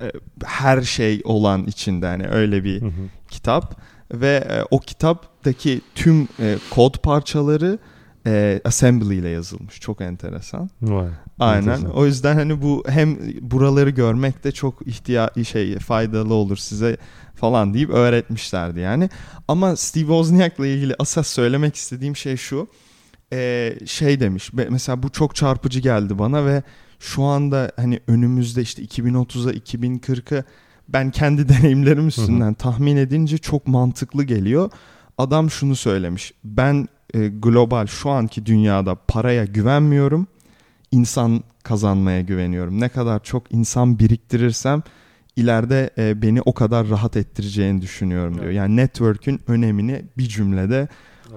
e, her şey olan içinde hani öyle bir hı. kitap ve e, o kitaptaki tüm e, kod parçaları e, assembly ile yazılmış. Çok enteresan. Vay. Aynen. Enteresan. O yüzden hani bu hem buraları görmek de çok ihtiya şey faydalı olur size falan deyip öğretmişlerdi yani. Ama Steve Wozniak'la ilgili asas söylemek istediğim şey şu. Ee, şey demiş. Mesela bu çok çarpıcı geldi bana ve şu anda hani önümüzde işte 2030'a 2040'a ben kendi deneyimlerim üstünden tahmin edince çok mantıklı geliyor. Adam şunu söylemiş. Ben e, global şu anki dünyada paraya güvenmiyorum insan kazanmaya güveniyorum. Ne kadar çok insan biriktirirsem ileride e, beni o kadar rahat ettireceğini düşünüyorum diyor. Evet. Yani network'ün önemini bir cümlede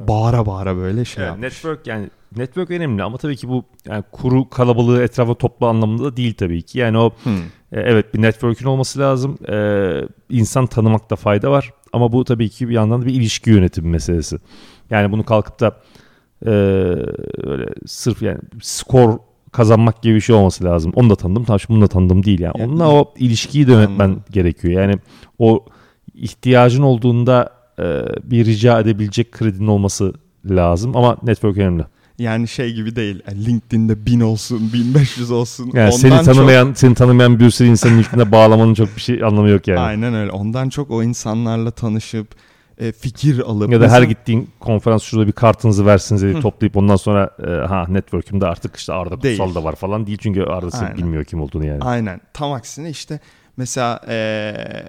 bağıra bağıra böyle şey Evet, yapmış. network yani network önemli ama tabii ki bu yani kuru kalabalığı etrafa toplu anlamında da değil tabii ki. Yani o Hmm. e, evet bir network'ün olması lazım. E, insan tanımakta fayda var ama bu tabii ki bir yandan da bir ilişki yönetimi meselesi. Yani bunu kalkıp da e, öyle sırf yani skor kazanmak gibi bir şey olması lazım. Onu da tanıdım. Tabii bunu da tanıdım değil yani. Yani- Onunla o ilişkiyi de yönetmen Anladım. gerekiyor. Yani o ihtiyacın olduğunda e, bir rica edebilecek kredinin olması lazım ama network önemli. Yani şey gibi değil. Yani LinkedIn'de 1000 olsun, 1500 olsun. Yani Ondan seni çok- tanımayan, seni tanımayan bir sürü insanın ilkinde bağlamanın çok bir şey anlamı yok yani. Aynen öyle. Ondan çok o insanlarla tanışıp e, fikir alıp Ya da her Mesela- gittiğin konferans şurada bir kartınızı versiniz diye toplayıp ondan sonra e, ha network'ümde artık işte Arda Değil. Kutsal da var falan değil çünkü Arda bilmiyor kim olduğunu yani. Aynen. Tam aksine işte mesela eee,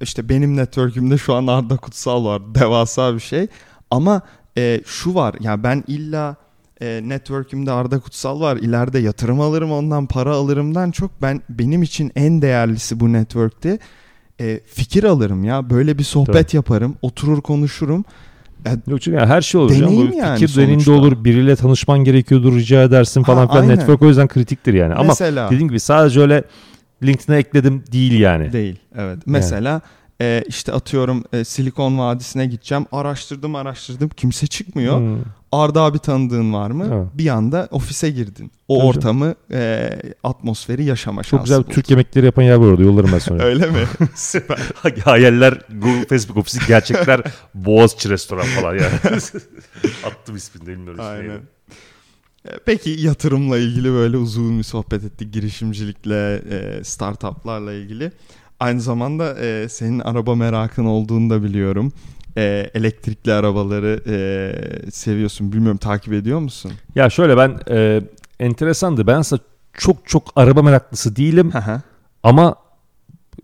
işte benim network'ümde şu an Arda Kutsal var. Devasa bir şey. Ama eee, şu var. Ya ben illa eee network'ümde Arda Kutsal var. İleride yatırım alırım ondan para alırımdan çok ben benim için en değerlisi bu network'te eee, fikir alırım ya. Böyle bir sohbet yaparım. Oturur konuşurum. Yok çünkü yani her şey olur. Deneyim canım. Yani fikir sonuçta. olur. Biriyle tanışman gerekiyordur. Rica edersin falan Ha, filan. aynen. Network o yüzden kritiktir yani. Ama Mesela dediğim gibi sadece öyle LinkedIn'e ekledim değil yani. Değil. Evet. Mesela e, işte atıyorum e, Silikon Vadisi'ne gideceğim. Araştırdım araştırdım. Kimse çıkmıyor. Hmm. Arda abi tanıdığın var mı? Evet. Bir anda ofise girdin. O Tabii ortamı, e, atmosferi yaşama şansı Çok güzel buldun. Türk yemekleri yapan yer var orada. Yollarım ben sonra. Öyle mi? Süper. Hayaller Google Facebook ofisi gerçekler Boğaziçi restoran falan yani. Attım ismini de bilmiyorum. Aynen. E, Peki yatırımla ilgili böyle uzun bir sohbet ettik. Girişimcilikle, e, startuplarla ilgili. Aynı zamanda e, senin araba merakın olduğunu da biliyorum. E, elektrikli arabaları e, seviyorsun. Bilmiyorum takip ediyor musun? Ya şöyle ben e, enteresandı. Ben aslında çok çok araba meraklısı değilim ama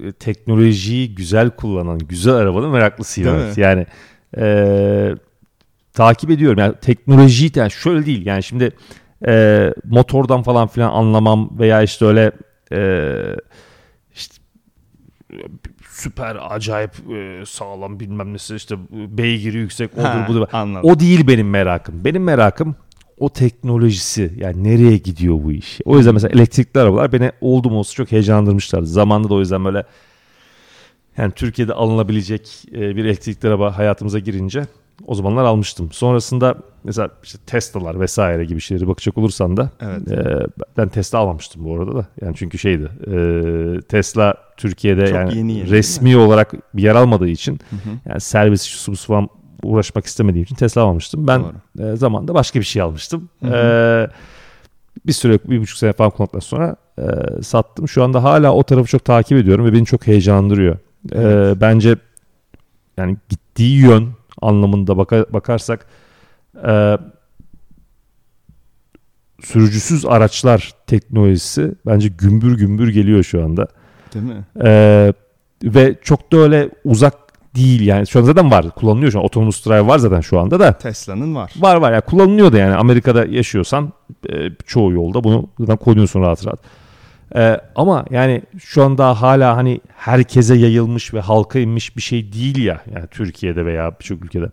e, teknolojiyi güzel kullanan, güzel arabanın meraklısıyım. Değil evet. mi? Yani e, takip ediyorum. Yani teknolojiyi yani şöyle değil. Yani şimdi e, motordan falan filan anlamam veya işte öyle e, işte e, süper acayip e, sağlam bilmem nesi işte beygiri yüksek odur Ha, budur. Anladım. O değil benim merakım. Benim merakım o teknolojisi. Yani nereye gidiyor bu iş? O yüzden mesela elektrikli arabalar beni oldum olsa çok heyecanlandırmışlardı. Zamanında da o yüzden böyle yani Türkiye'de alınabilecek e, bir elektrikli araba hayatımıza girince o zamanlar almıştım. Sonrasında mesela işte Tesla'lar vesaire gibi şeyleri bakacak olursan da Evet. e, ben Tesla almamıştım bu arada da. Yani çünkü şeydi e, Tesla Türkiye'de Çok yani yeni yeni, resmi olarak bir yer almadığı için Hı hı. yani servis şu bu falan uğraşmak istemediğim için Tesla almamıştım. Ben Doğru. e, zamanında başka bir şey almıştım. Hı hı. E, bir süre bir buçuk sene falan kullandıktan sonra e, sattım. Şu anda hala o tarafı çok takip ediyorum ve beni çok heyecanlandırıyor. E, Evet. bence yani gittiği yön anlamında baka- bakarsak e, sürücüsüz araçlar teknolojisi bence gümbür gümbür geliyor şu anda. Değil mi? Ee, ve çok da öyle uzak değil yani. Şu an zaten var. Kullanılıyor şu an. Autonomous Drive var zaten şu anda da. Tesla'nın var. Var var yani kullanılıyor da yani. Amerika'da yaşıyorsan e, çoğu yolda bunu zaten koyuyorsun rahat rahat. Ee, ama yani şu anda hala hani herkese yayılmış ve halka inmiş bir şey değil ya. Yani Türkiye'de veya birçok ülkede.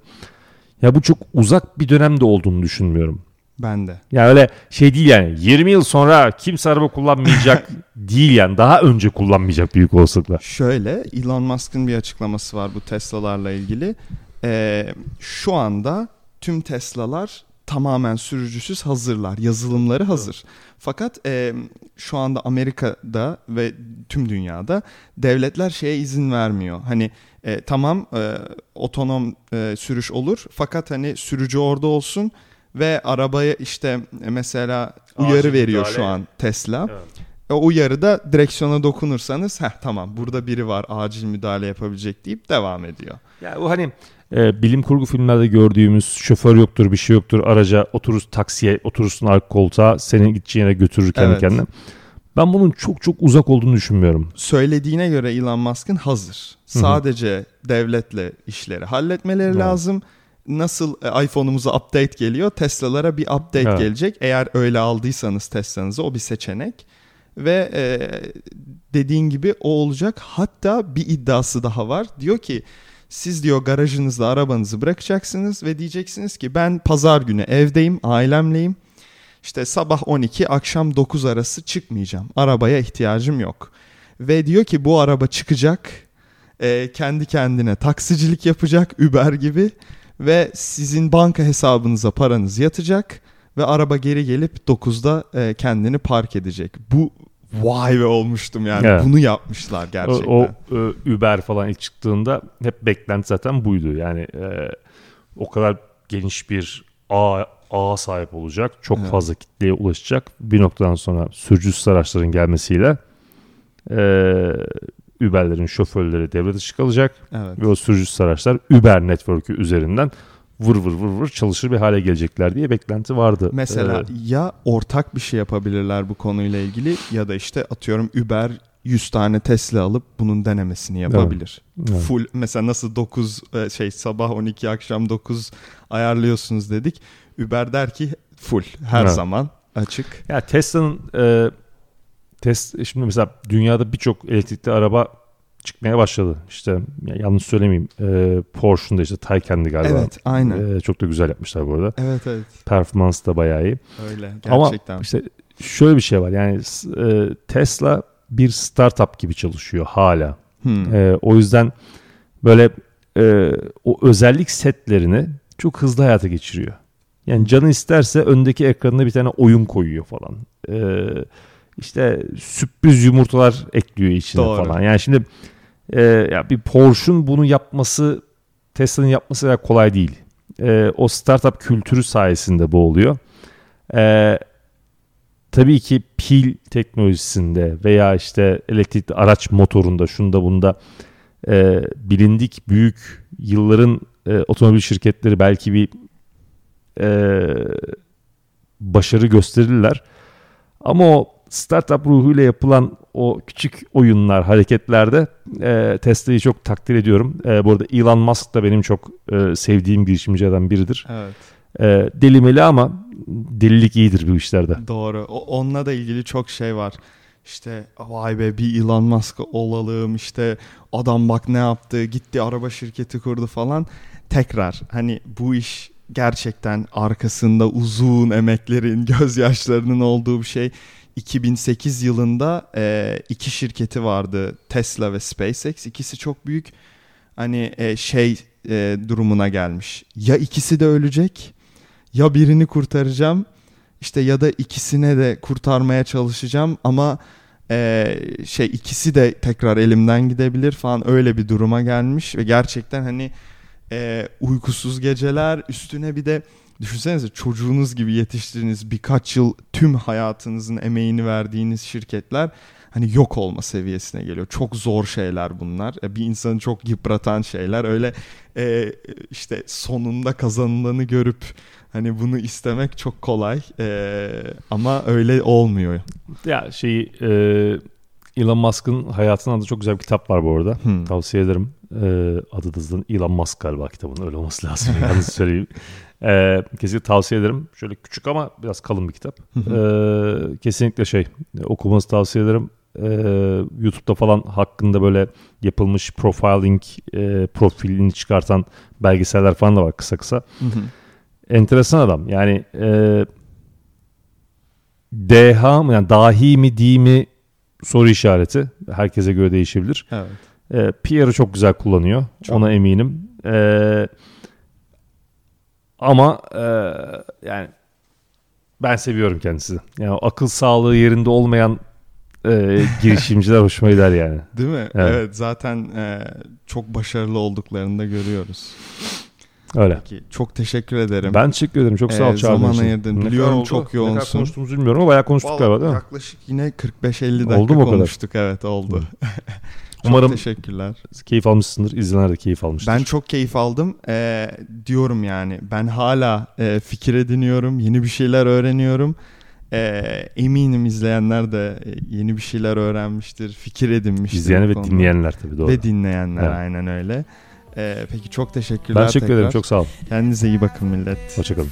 Ya bu çok uzak bir dönemde olduğunu düşünmüyorum. Ben de. Yani öyle şey değil yani 20 yıl sonra kimse araba kullanmayacak değil yani daha önce kullanmayacak büyük olasılıkla. Şöyle Elon Musk'ın bir açıklaması var bu Tesla'larla ilgili. Ee, şu anda tüm Tesla'lar tamamen sürücüsüz hazırlar. Yazılımları hazır. Fakat e, şu anda Amerika'da ve tüm dünyada devletler şeye izin vermiyor. Hani e, tamam e, otonom e, sürüş olur fakat hani sürücü orada olsun ve arabaya işte e, mesela uyarı Acil veriyor müdahale. şu an Tesla. Evet. O uyarıda direksiyona dokunursanız heh tamam burada biri var acil müdahale yapabilecek deyip devam ediyor. Ya bu hani e, bilim kurgu filmlerde gördüğümüz şoför yoktur bir şey yoktur araca oturur taksiye oturursun arka koltuğa senin gideceğin yere götürür kendi Evet. kendine. Ben bunun çok çok uzak olduğunu düşünmüyorum. Söylediğine göre Elon Musk'ın hazır. Sadece devletle işleri halletmeleri Evet. lazım. Nasıl e, iPhone'umuza update geliyor Tesla'lara bir update Evet. gelecek. Eğer öyle aldıysanız Tesla'nızı o bir seçenek. Ve e, dediğin gibi o olacak. Hatta bir iddiası daha var. Diyor ki siz diyor garajınızda arabanızı bırakacaksınız ve diyeceksiniz ki ben pazar günü evdeyim, ailemleyim. İşte sabah 12 akşam 9 arası çıkmayacağım. Arabaya ihtiyacım yok. Ve diyor ki bu araba çıkacak. e, kendi kendine taksicilik yapacak Uber gibi ve sizin banka hesabınıza paranız yatacak ve araba geri gelip 9'da e, kendini park edecek. Bu vay be olmuştum yani. Evet. Bunu yapmışlar O, gerçekten. o e, Uber falan ilk çıktığında hep beklenti zaten buydu. Yani e, o kadar geniş bir ağ, ağa sahip olacak. Çok Evet. fazla kitleye ulaşacak. Bir noktadan sonra sürücüsüz araçların gelmesiyle e, Uber'lerin şoförleri devre dışı kalacak. Evet. Ve o sürücüsüz araçlar Uber network'ü üzerinden vır vır vır vır çalışır bir hale gelecekler diye beklenti vardı. Mesela Ee, ya ortak bir şey yapabilirler bu konuyla ilgili ya da işte atıyorum Uber 100 tane Tesla alıp bunun denemesini yapabilir. evet. Full mesela nasıl 9 e, şey sabah 12 akşam 9 ayarlıyorsunuz dedik. Uber der ki full her Evet. zaman açık. Ya Tesla'nın e, Tesla şimdi mesela dünyada birçok elektrikli araba çıkmaya başladı. İşte ya yanlış söylemeyeyim. E, Porsche'un da işte Taycan'di galiba. Evet aynen. E, çok da güzel yapmışlar bu arada. Evet evet Performans da bayağı iyi. öyle Ama gerçekten. işte şöyle bir şey var. Yani e, Tesla bir startup gibi çalışıyor hala. Hmm. E, o yüzden böyle e, o özellik setlerini çok hızlı hayata geçiriyor. Yani canı isterse öndeki ekranına bir tane oyun koyuyor falan. E, işte sürpriz yumurtalar ekliyor içine Doğru. falan. Yani şimdi e, ya bir Porsche'un bunu yapması Tesla'nın yapması kadar kolay değil. E, o startup kültürü sayesinde bu oluyor. E, tabii ki pil teknolojisinde veya işte elektrikli araç motorunda şunda bunda e, bilindik büyük yılların e, otomobil şirketleri belki bir e, başarı gösterirler. Ama o startup ruhuyla yapılan o küçük oyunlar, hareketlerde e, Tesla'yı çok takdir ediyorum. E, bu arada Elon Musk da benim çok e, sevdiğim girişimcilerden biridir. Evet. E, delimeli ama delilik iyidir bu işlerde. Doğru. O, onunla da ilgili çok şey var. İşte vay be bir Elon Musk olalım işte adam bak ne yaptı gitti araba şirketi kurdu falan. Tekrar hani bu iş gerçekten arkasında uzun emeklerin gözyaşlarının olduğu bir şey. 2008 yılında e, iki şirketi vardı Tesla ve SpaceX ikisi çok büyük hani e, şey e, durumuna gelmiş. Ya ikisi de ölecek ya birini kurtaracağım işte ya da ikisine de kurtarmaya çalışacağım ama e, şey ikisi de tekrar elimden gidebilir falan öyle bir duruma gelmiş ve gerçekten hani e, uykusuz geceler üstüne bir de düşünsenize çocuğunuz gibi yetiştirdiğiniz birkaç yıl tüm hayatınızın emeğini verdiğiniz şirketler hani yok olma seviyesine geliyor. Çok zor şeyler bunlar. E, Bir insanı çok yıpratan şeyler. Öyle e, işte sonunda kazanılanı görüp hani bunu istemek çok kolay. E, ama öyle olmuyor. Ya şeyi e, Elon Musk'ın hayatının adı çok güzel bir kitap var bu arada. Hmm. Tavsiye ederim. E, adı da Elon Musk galiba kitabın öyle olması lazım. Yalnız söyleyeyim. E, kesinlikle tavsiye ederim. Şöyle küçük ama biraz kalın bir kitap. Hı E, kesinlikle şey okumanızı tavsiye ederim. E, YouTube'da falan hakkında böyle yapılmış profiling e, profilini çıkartan belgeseller falan da var kısa kısa. Hı hı. Enteresan adam. Yani e, deha mı yani dahi mi değil mi soru işareti. Herkese göre değişebilir. evet. E, PR'ı çok güzel kullanıyor. Çok. Ona eminim. E, ama e, yani ben seviyorum kendisini. Yani akıl sağlığı yerinde olmayan e, girişimciler hoşuma gider yani. Değil mi? Evet. Evet, zaten e, çok başarılı olduklarını da görüyoruz. Öyle. Peki, çok teşekkür ederim. Ben teşekkür ederim. Çok sağ ol Ee, çağırdığın zaman ayırdın. Biliyorum oldu? çok Ne kadar yoğunsun. konuştuğumuzu bilmiyorum ama bayağı konuştuk Vallahi galiba değil mi? Yaklaşık yine 45-50 dakika Oldu mu o kadar? konuştuk. Evet oldu. çok Umarım teşekkürler. keyif almışsındır. İzleyenler de keyif almıştır. Ben çok keyif aldım. Ee, diyorum yani ben hala e, fikir ediniyorum. Yeni bir şeyler öğreniyorum. Ee, eminim izleyenler de e, yeni bir şeyler öğrenmiştir. Fikir edinmiştir. İzleyenler bu ve dinleyenler tabii doğru. Ve dinleyenler Evet. aynen öyle. Ee, peki çok teşekkürler ben teşekkür tekrar. ederim. Çok sağ ol. Kendinize iyi bakın millet. Hoşçakalın.